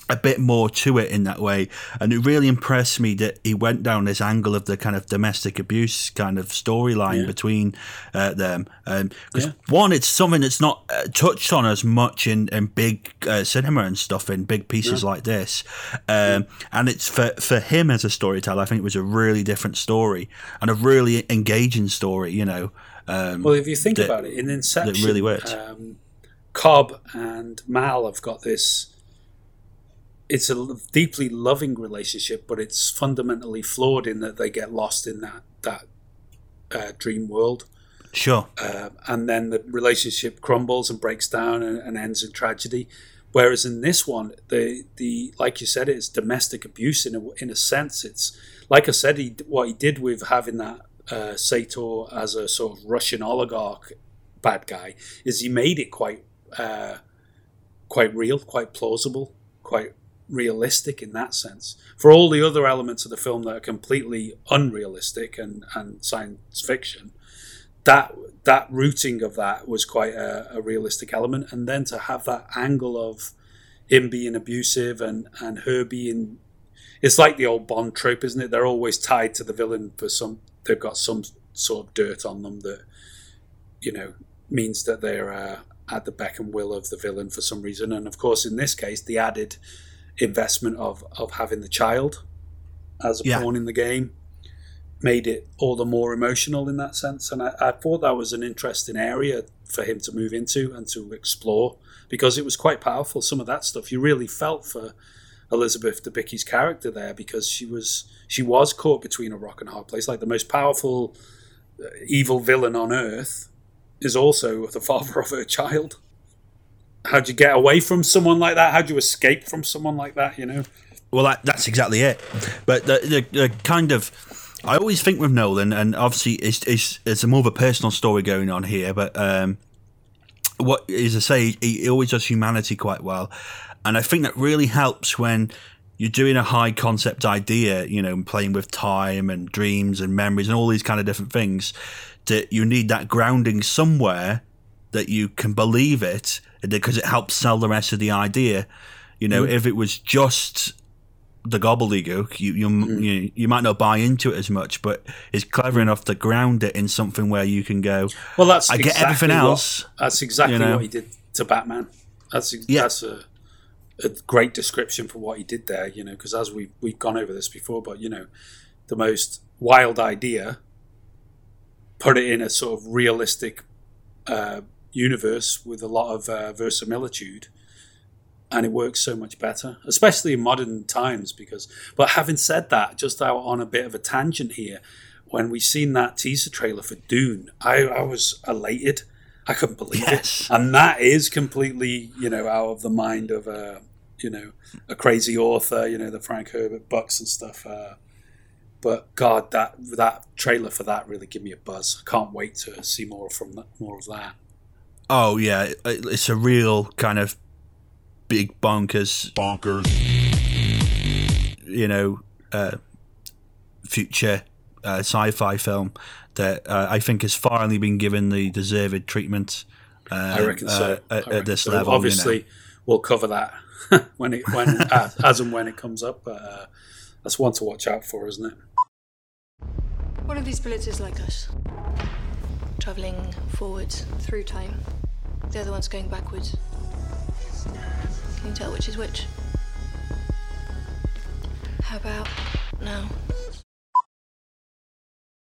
a bit more to it in that way, and it really impressed me that he went down this angle of the kind of domestic abuse kind of storyline Yeah. between uh, them. Because Yeah. one, it's something that's not uh, touched on as much in, in big uh, cinema and stuff in big pieces like this, um, and it's for for him as a storyteller. I think it was a really different story and a really engaging story. You know. Um, Well, if you think that- about it, in Inception, really worked. Um, Cobb and Mal have got this. It's a deeply loving relationship, but it's fundamentally flawed in that they get lost in that that uh, dream world, sure. uh, and then the relationship crumbles and breaks down and, and ends in tragedy. Whereas in this one, the the like you said, it's domestic abuse in a in a sense. It's like I said, he what he did with having that uh, Sator as a sort of Russian oligarch bad guy is he made it quite uh, quite real, quite plausible, quite realistic in that sense. For all the other elements of the film that are completely unrealistic and, and science fiction, that that rooting of that was quite a, a realistic element. And then to have that angle of him being abusive and, and her being it's like the old Bond trope, isn't it? They're always tied to the villain for some they've got some sort of dirt on them that you know means that they're uh, at the beck and will of the villain for some reason. And of course, in this case, the added investment of of having the child as a Yeah. pawn in the game made it all the more emotional in that sense. And I, I thought that was an interesting area for him to move into and to explore because it was quite powerful. Some of that stuff you really felt for Elizabeth Debicki's character there because she was she was caught between a rock and a hard place. Like the most powerful uh, evil villain on earth is also the father of her child. How'd you get away from someone like that? How'd you escape from someone like that? You know. Well, that, that's exactly it. But the, the, the kind of, I always think with Nolan, and obviously it's, it's, it's a more of a personal story going on here, but um, what, as I say, he, he always does humanity quite well. And I think that really helps when you're doing a high concept idea, you know, and playing with time and dreams and memories and all these kind of different things, that you need that grounding somewhere that you can believe it because it helps sell the rest of the idea. You know, if it was just the gobbledygook, you you, you you might not buy into it as much, but it's clever enough to ground it in something where you can go. Well, that's I get exactly everything what- else. that's exactly you know. what he did to Batman. That's Yeah. that's a, a great description for what he did there. You know, because as we we've gone over this before, but you know, the most wild idea, put it in a sort of realistic uh, universe with a lot of uh, verisimilitude. And it works so much better, especially in modern times. Because, but having said that, just out on a bit of a tangent here, when we seen that teaser trailer for Dune, I, I was elated. I couldn't believe Yes. it, and that is completely, you know, out of the mind of a you know, a crazy author, you know, the Frank Herbert books and stuff. Uh, but God, that that trailer for that really gave me a buzz. I can't wait to see more from that, more of that. Oh yeah, it's a real kind of big bonkers, Bonkers. you know, uh, future uh, sci-fi film that uh, I think has finally been given the deserved treatment. Uh, I reckon so. uh, I at, reckon at this so. level. you know. obviously, we'll cover that when it when as, as and when it comes up. But uh, that's one to watch out for, isn't it? One of these bullets is like us, traveling forwards through time. The other one's going backwards. Can you tell which is which? How about now?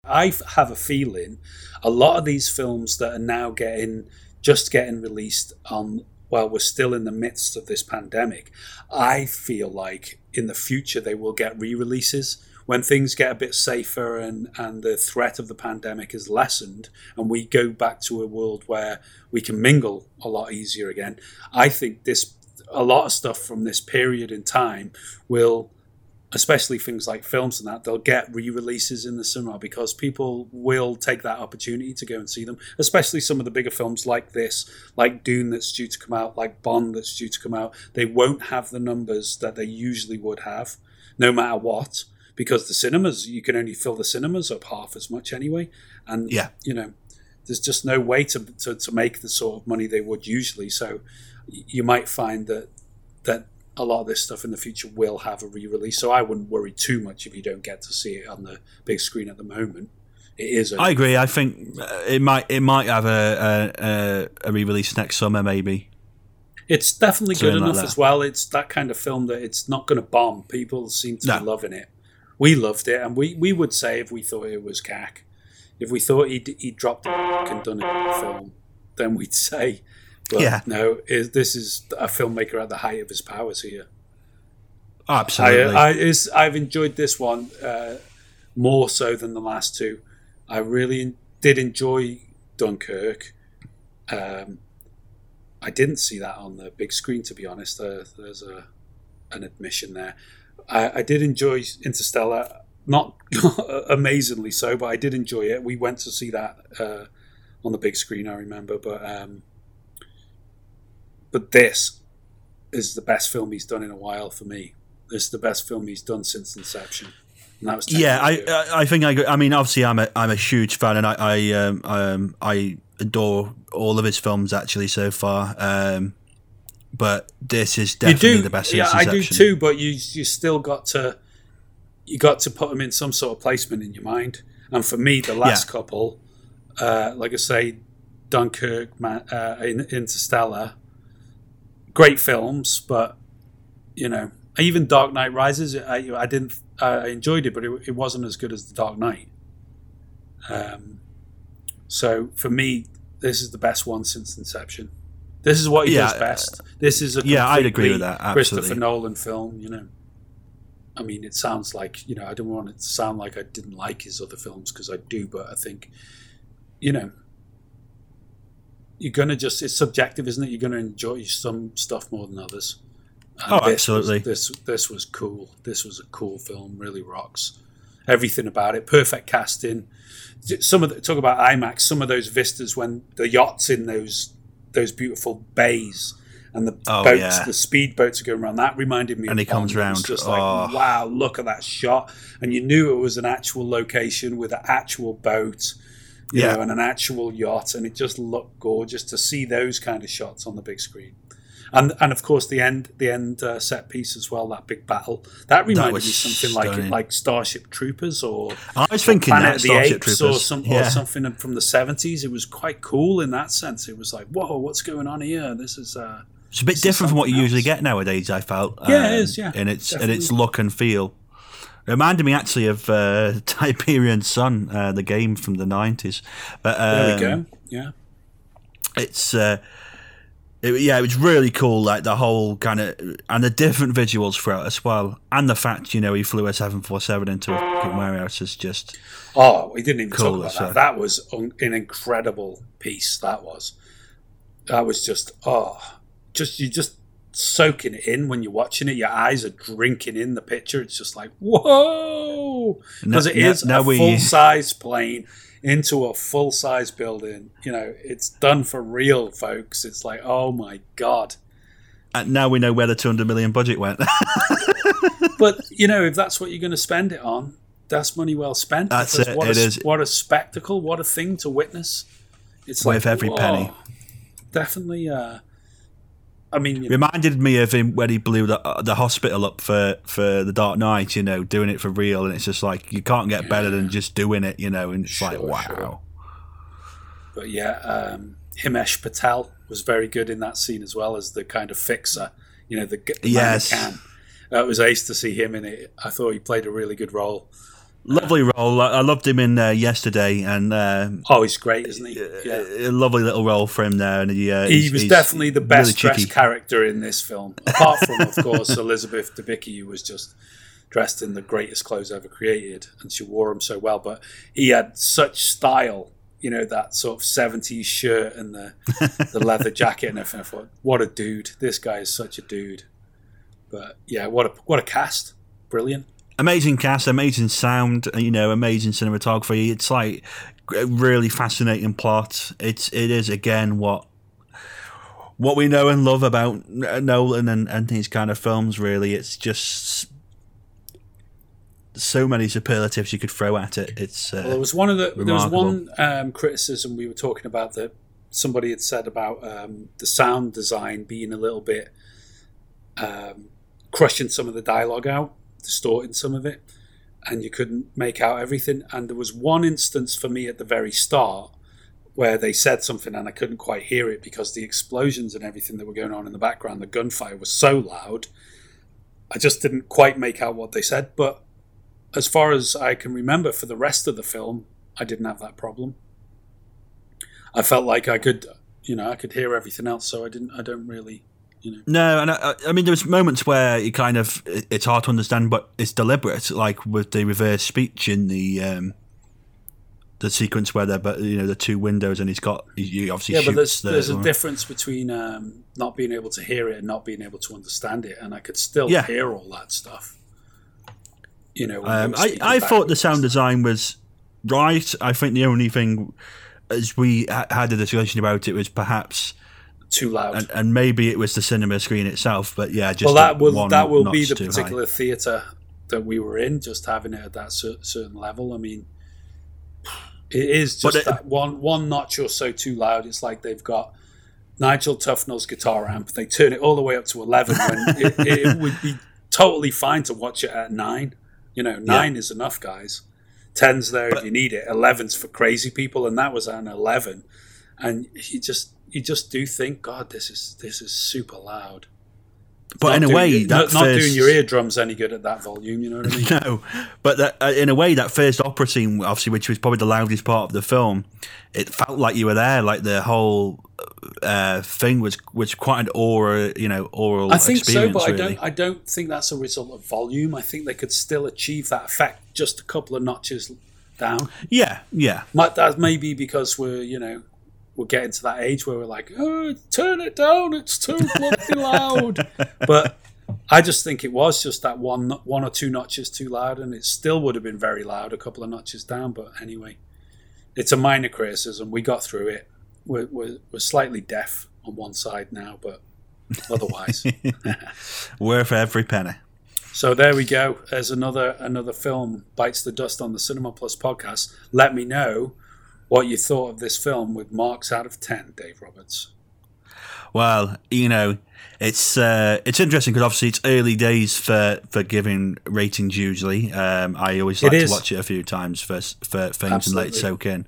I have a feeling a lot of these films that are now getting just getting released on while we're still in the midst of this pandemic, I feel like in the future they will get re-releases when things get a bit safer and and the threat of the pandemic is lessened and we go back to a world where we can mingle a lot easier again. I think this a lot of stuff from this period in time will especially things like films and that, they'll get re-releases in the cinema because people will take that opportunity to go and see them. Especially some of the bigger films like this, like Dune that's due to come out, like Bond that's due to come out. They won't have the numbers that they usually would have, no matter what, because the cinemas you can only fill the cinemas up half as much anyway, and Yeah. you know, there's just no way to to, to make the sort of money they would usually. So you might find that that a lot of this stuff in the future will have a re-release. So I wouldn't worry too much if you don't get to see it on the big screen at the moment. It is. A, I agree. I think uh, it might it might have a a, a, re-release next summer, maybe. It's definitely good Something like enough that. as well. It's that kind of film that it's not going to bomb. People seem to No. be loving it. We loved it, and we, we would say if we thought it was cack, if we thought he'd, he dropped the and done a film, then we'd say, but Yeah. no, is this is a filmmaker at the height of his powers here. Absolutely. I, I is I've enjoyed this one uh, more so than the last two. I really did enjoy Dunkirk. Um, I didn't see that on the big screen, to be honest. Uh, there's a an admission there. I, I did enjoy Interstellar, not amazingly so, but I did enjoy it. We went to see that uh, on the big screen, I remember. But um, but this is the best film he's done in a while for me. This is the best film he's done since Inception. And that was 10 yeah, I. I I think I. I mean, obviously, I'm a I'm a huge fan, and I I um, um I adore all of his films actually so far. Um, but this is you definitely do, the best. yeah, I do too. But you you still got to you got to put them in some sort of placement in your mind. And for me, the last Yeah. couple, uh, like I say, Dunkirk, uh, Interstellar, great films, but you know, even Dark Knight Rises, I, I didn't, I enjoyed it, but it, it wasn't as good as the Dark Knight. Um, so for me, this is the best one since Inception. This is what he Yeah, does best. This is a yeah, I'd agree with that, Christopher absolutely. Nolan film. You know, I mean, it sounds like you know, I don't want it to sound like I didn't like his other films because I do, but I think, you know, you're gonna just it's subjective, isn't it? You're gonna enjoy some stuff more than others. And Oh, this was- absolutely. this this was cool. This was a cool film. Really rocks. Everything about it. Perfect casting. Some of the, talk about IMAX. Some of those vistas when the yachts in those those beautiful bays and the Oh, boats, yeah. the speed boats are going around. That reminded me. And of he comes round. Just Oh. like wow, look at that shot, and you knew it was an actual location with an actual boat, you Yeah. know, and an actual yacht, and it just looked gorgeous to see those kind of shots on the big screen. And, and of course the end the end uh, set piece as well that big battle that reminded was me something like stunning. like Starship Troopers or I was thinking Planet that of the Starship Apes Troopers. or, some, yeah. or something from the seventies. It was quite cool in that sense. It was like, whoa, what's going on here? This is uh, It's a bit different from what you something usually get nowadays. I felt. Yeah, it um, is, yeah, in its definitely. its look and feel. It reminded me actually of uh, Tiberian Sun, uh, the game from the nineties. But there um, we go. Yeah, it's uh, it, yeah, it was really cool. Like the whole kind of and the different visuals throughout as well, and the fact you know he flew a seven four seven into a fucking warehouse is just Oh, we didn't even Cool, talk about so- that. That was un- an incredible piece. That was. That was just oh, just you just soaking it in when you're watching it. Your eyes are drinking in the picture. It's just like whoa, because it is no- no, a full size plane into a full size building. You know, it's done for real, folks. It's like oh my god. And now we know where the 200 million budget went. But you know, if that's what you're going to spend it on, that's money well spent. That's it, What it a, is. What a spectacle! What a thing to witness! It's Worth like every whoa. penny. Definitely. Uh, I mean, you know, Reminded me of him when he blew the uh, the hospital up for, for the Dark Knight, you know, doing it for real, and it's just like you can't get better than just doing it, you know, and it's like wow. sure. But yeah, um, Himesh Patel was very good in that scene as well as the kind of fixer. You know, the, g- the Yes. man can. Uh, it was ace to see him in it. I thought he played a really good role. Lovely role. I I loved him in uh, yesterday, and uh, Oh, he's great, isn't he? Yeah. a lovely little role for him there. And he, uh, He he's- was definitely the best really dressed character in this film, apart from, of course, Elizabeth Debicki, who was just dressed in the greatest clothes ever created, and she wore them so well. But he had such style, you know, that sort of '70s shirt and the the leather jacket and everything. I thought, what a dude! This guy is such a dude. But yeah, what a what a cast! Brilliant. Amazing cast, amazing sound, you know, amazing cinematography. It's like a really fascinating plot. It's it is again what what we know and love about Nolan and, and his kind of films. Really, it's just so many superlatives you could throw at it. It's uh, Well, there was one of the there was one um, criticism we were talking about that somebody had said about um, the sound design being a little bit um, crushing some of the dialogue out, distorting some of it, and you couldn't make out everything. And there was one instance for me at the very start where they said something and I couldn't quite hear it because the explosions and everything that were going on in the background, the gunfire was so loud. I just didn't quite make out what they said, but as far as I can remember for the rest of the film, I didn't have that problem. I felt like I could, you know, I could hear everything else, so I didn't. I don't really, you know. No, and I, I mean, there's moments where you kind of it's hard to understand, but it's deliberate. Like with the reverse speech in the um, the sequence where they're, but you know, the two windows, and he's got he, obviously Yeah, but there's the, there's a difference between um, not being able to hear it and not being able to understand it, and I could still Yeah. hear all that stuff. You know, Um, I, I thought the sound design was right. I think the only thing, as we ha- had a discussion about it, was perhaps too loud. and, and maybe it was the cinema screen itself. But yeah, just well, that will that will be the particular theatre that we were in, just having it at that certain level. I mean, it is But just it- that one one notch or so too loud. It's like they've got Nigel Tufnel's guitar amp. They turn it all the way up to eleven when it, it would be totally fine to watch it at nine. You know, nine is enough, guys. Ten's there if you need it. Eleven's for crazy people, and that was an eleven. And you just you just do think, God, this is this is super loud. But in a doing way, your- that not, not doing your eardrums any good at that volume. You know what I mean? No, but that, uh, in a way, that first opera scene, obviously, which was probably the loudest part of the film, it felt like you were there. Like the whole uh, thing was was quite an aura, you know, oral I think so, but I don't. I don't think that's a result of volume. I think they could still achieve that effect just a couple of notches down. Yeah, yeah. Might that may be because we're you know we're getting to that age where we're like, oh, turn it down, it's too bloody loud. But I just think it was just that one one or two notches too loud, and it still would have been very loud a couple of notches down. But anyway, it's a minor criticism. We got through it. We're, we're, we're slightly deaf on one side now, but otherwise. Worth every penny. So there we go. There's another another film bites the dust on the Cinema Plus podcast. Let me know what you thought of this film with marks out of ten, Dave Roberts. Well, you know, it's uh, it's interesting because obviously it's early days for, for giving ratings. Usually, um, I always like to watch it a few times for for things and let it soak in.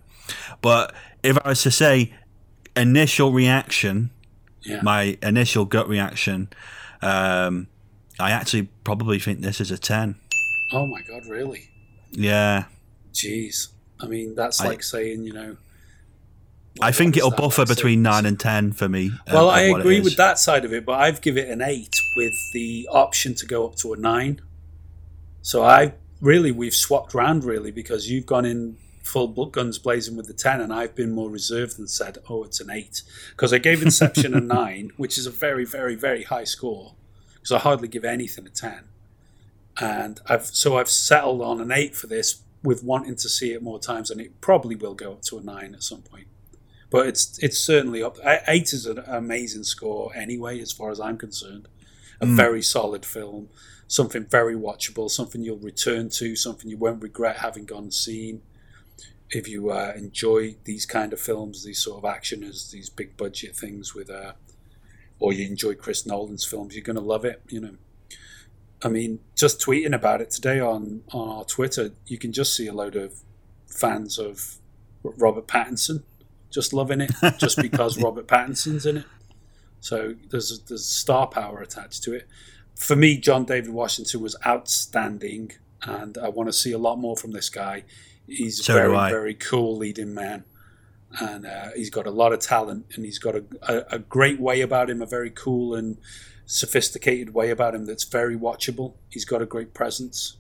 But if I was to say initial reaction, Yeah. my initial gut reaction, um, I actually probably think this is a ten. Oh my god, really? Yeah, Jeez. I mean, that's I- like saying you know. I think it'll buffer between six? nine and ten for me. uh, Well, of I agree with that side of it, but I've give it an eight with the option to go up to a nine. So I really we've swapped round really because you've gone in full guns blazing with the 10, and I've been more reserved and said, oh, it's an 8. Because I gave Inception a 9, which is a very, very, very high score. Because I hardly give anything a 10. And I've so I've settled on an 8 for this with wanting to see it more times, and it probably will go up to a 9 at some point. But it's it's certainly up. 8 is an amazing score anyway, as far as I'm concerned. A Mm. very solid film something very watchable, something you'll return to, something you won't regret having gone and seen. If you uh, enjoy these kind of films, these sort of actioners, these big budget things with, uh, or you enjoy Chris Nolan's films, you're going to love it. You know, I mean, just tweeting about it today on on our Twitter, you can just see a load of fans of Robert Pattinson just loving it, just because Robert Pattinson's in it. So there's there's star power attached to it for me, John David Washington was outstanding, and I want to see a lot more from this guy. He's So a very, very cool leading man, and uh, he's got a lot of talent, and he's got a, a, a great way about him, a very cool and sophisticated way about him that's very watchable. He's got a great presence.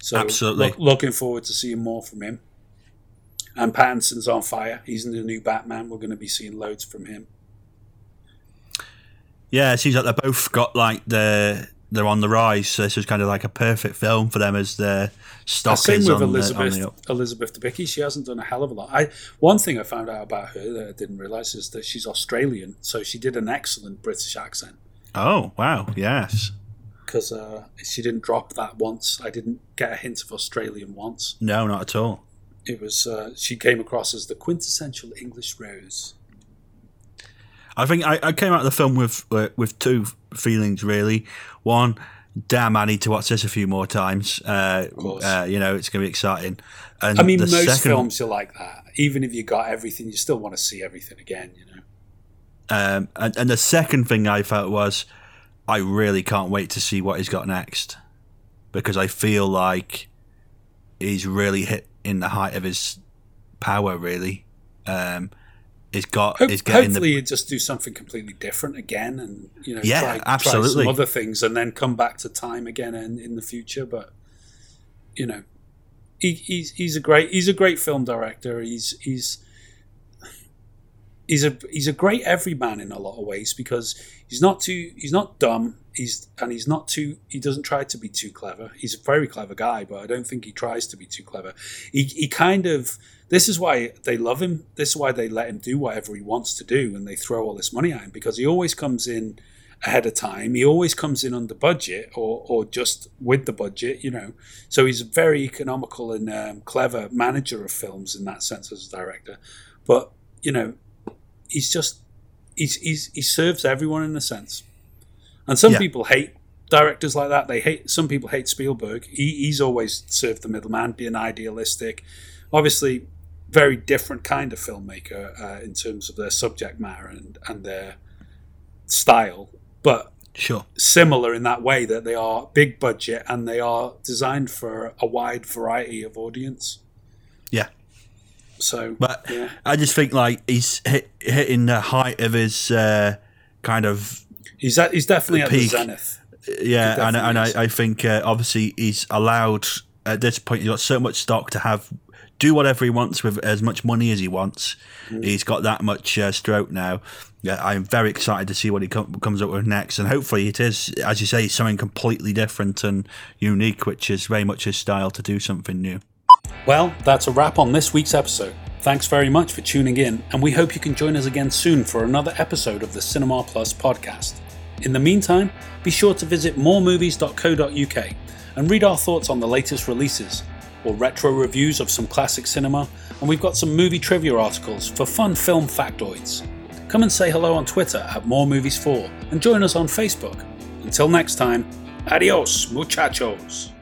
So Absolutely. look- looking forward to seeing more from him. And Pattinson's on fire. He's in the new Batman. We're going to be seeing loads from him. Yeah, it seems like they both got like the they're on the rise. So this is kind of like a perfect film for them as their stock Same is with on, Elizabeth the, the. Elizabeth Debicki. She hasn't done a hell of a lot. I one thing I found out about her that I didn't realize is that she's Australian, so she did an excellent British accent Oh wow, yes. because uh, she didn't drop that once. I didn't get a hint of Australian once. No, not at all. It was uh, she came across as the quintessential English rose. I think I, I came out of the film with uh, with two feelings really. One, damn, I need to watch this a few more times. Uh, course. uh, you know, it's going to be exciting. And I mean, the most second, films are like that. Even if you got everything, you still want to see everything again. You know. Um, and, and the second thing I felt was, I really can't wait to see what he's got next, because I feel like he's really hit in the height of his power. Really, um, he's got. Hope, he's getting hopefully, the. just do something completely different again, and you know, Yeah, try, try absolutely. some other things, and then come back to time again in, in the future. But you know, he, he's he's a great he's a great film director. He's he's he's a he's a great everyman in a lot of ways because he's not too he's not dumb. He's and he's not too he doesn't try to be too clever. He's a very clever guy, but I don't think he tries to be too clever. He he kind of this is why they love him. This is why they let him do whatever he wants to do and they throw all this money at him because he always comes in ahead of time. He always comes in under budget or, or just with the budget, you know. So he's a very economical and um, clever manager of films in that sense as a director. But, you know, he's just, he's, he's, he serves everyone in a sense. And some Yeah. people hate directors like that. They hate, some people hate Spielberg. He, he's always served the middleman, being idealistic. Obviously, very different kind of filmmaker uh, in terms of their subject matter and, and their style, but Sure. similar in that way that they are big budget and they are designed for a wide variety of audience. So, But yeah. I just think like he's hit, hitting the height of his uh, kind of he's at, he's definitely at the zenith. yeah, and, and is. I, I think uh, obviously he's allowed at this point. He's got so much stock to have do whatever he wants with as much money as he wants. Mm. He's got that much uh, stroke now. Yeah, I'm very excited to see what he com- comes up with next, and hopefully it is, as you say, something completely different and unique, which is very much his style to do something new. Well, that's a wrap on this week's episode. Thanks very much for tuning in, and we hope you can join us again soon for another episode of the Cinema Plus podcast. In the meantime, be sure to visit moremovies.co.uk and read our thoughts on the latest releases, or retro reviews of some classic cinema, and we've got some movie trivia articles for fun film factoids. Come and say hello on Twitter at moremovies4 and join us on Facebook. Until next time, adios, muchachos.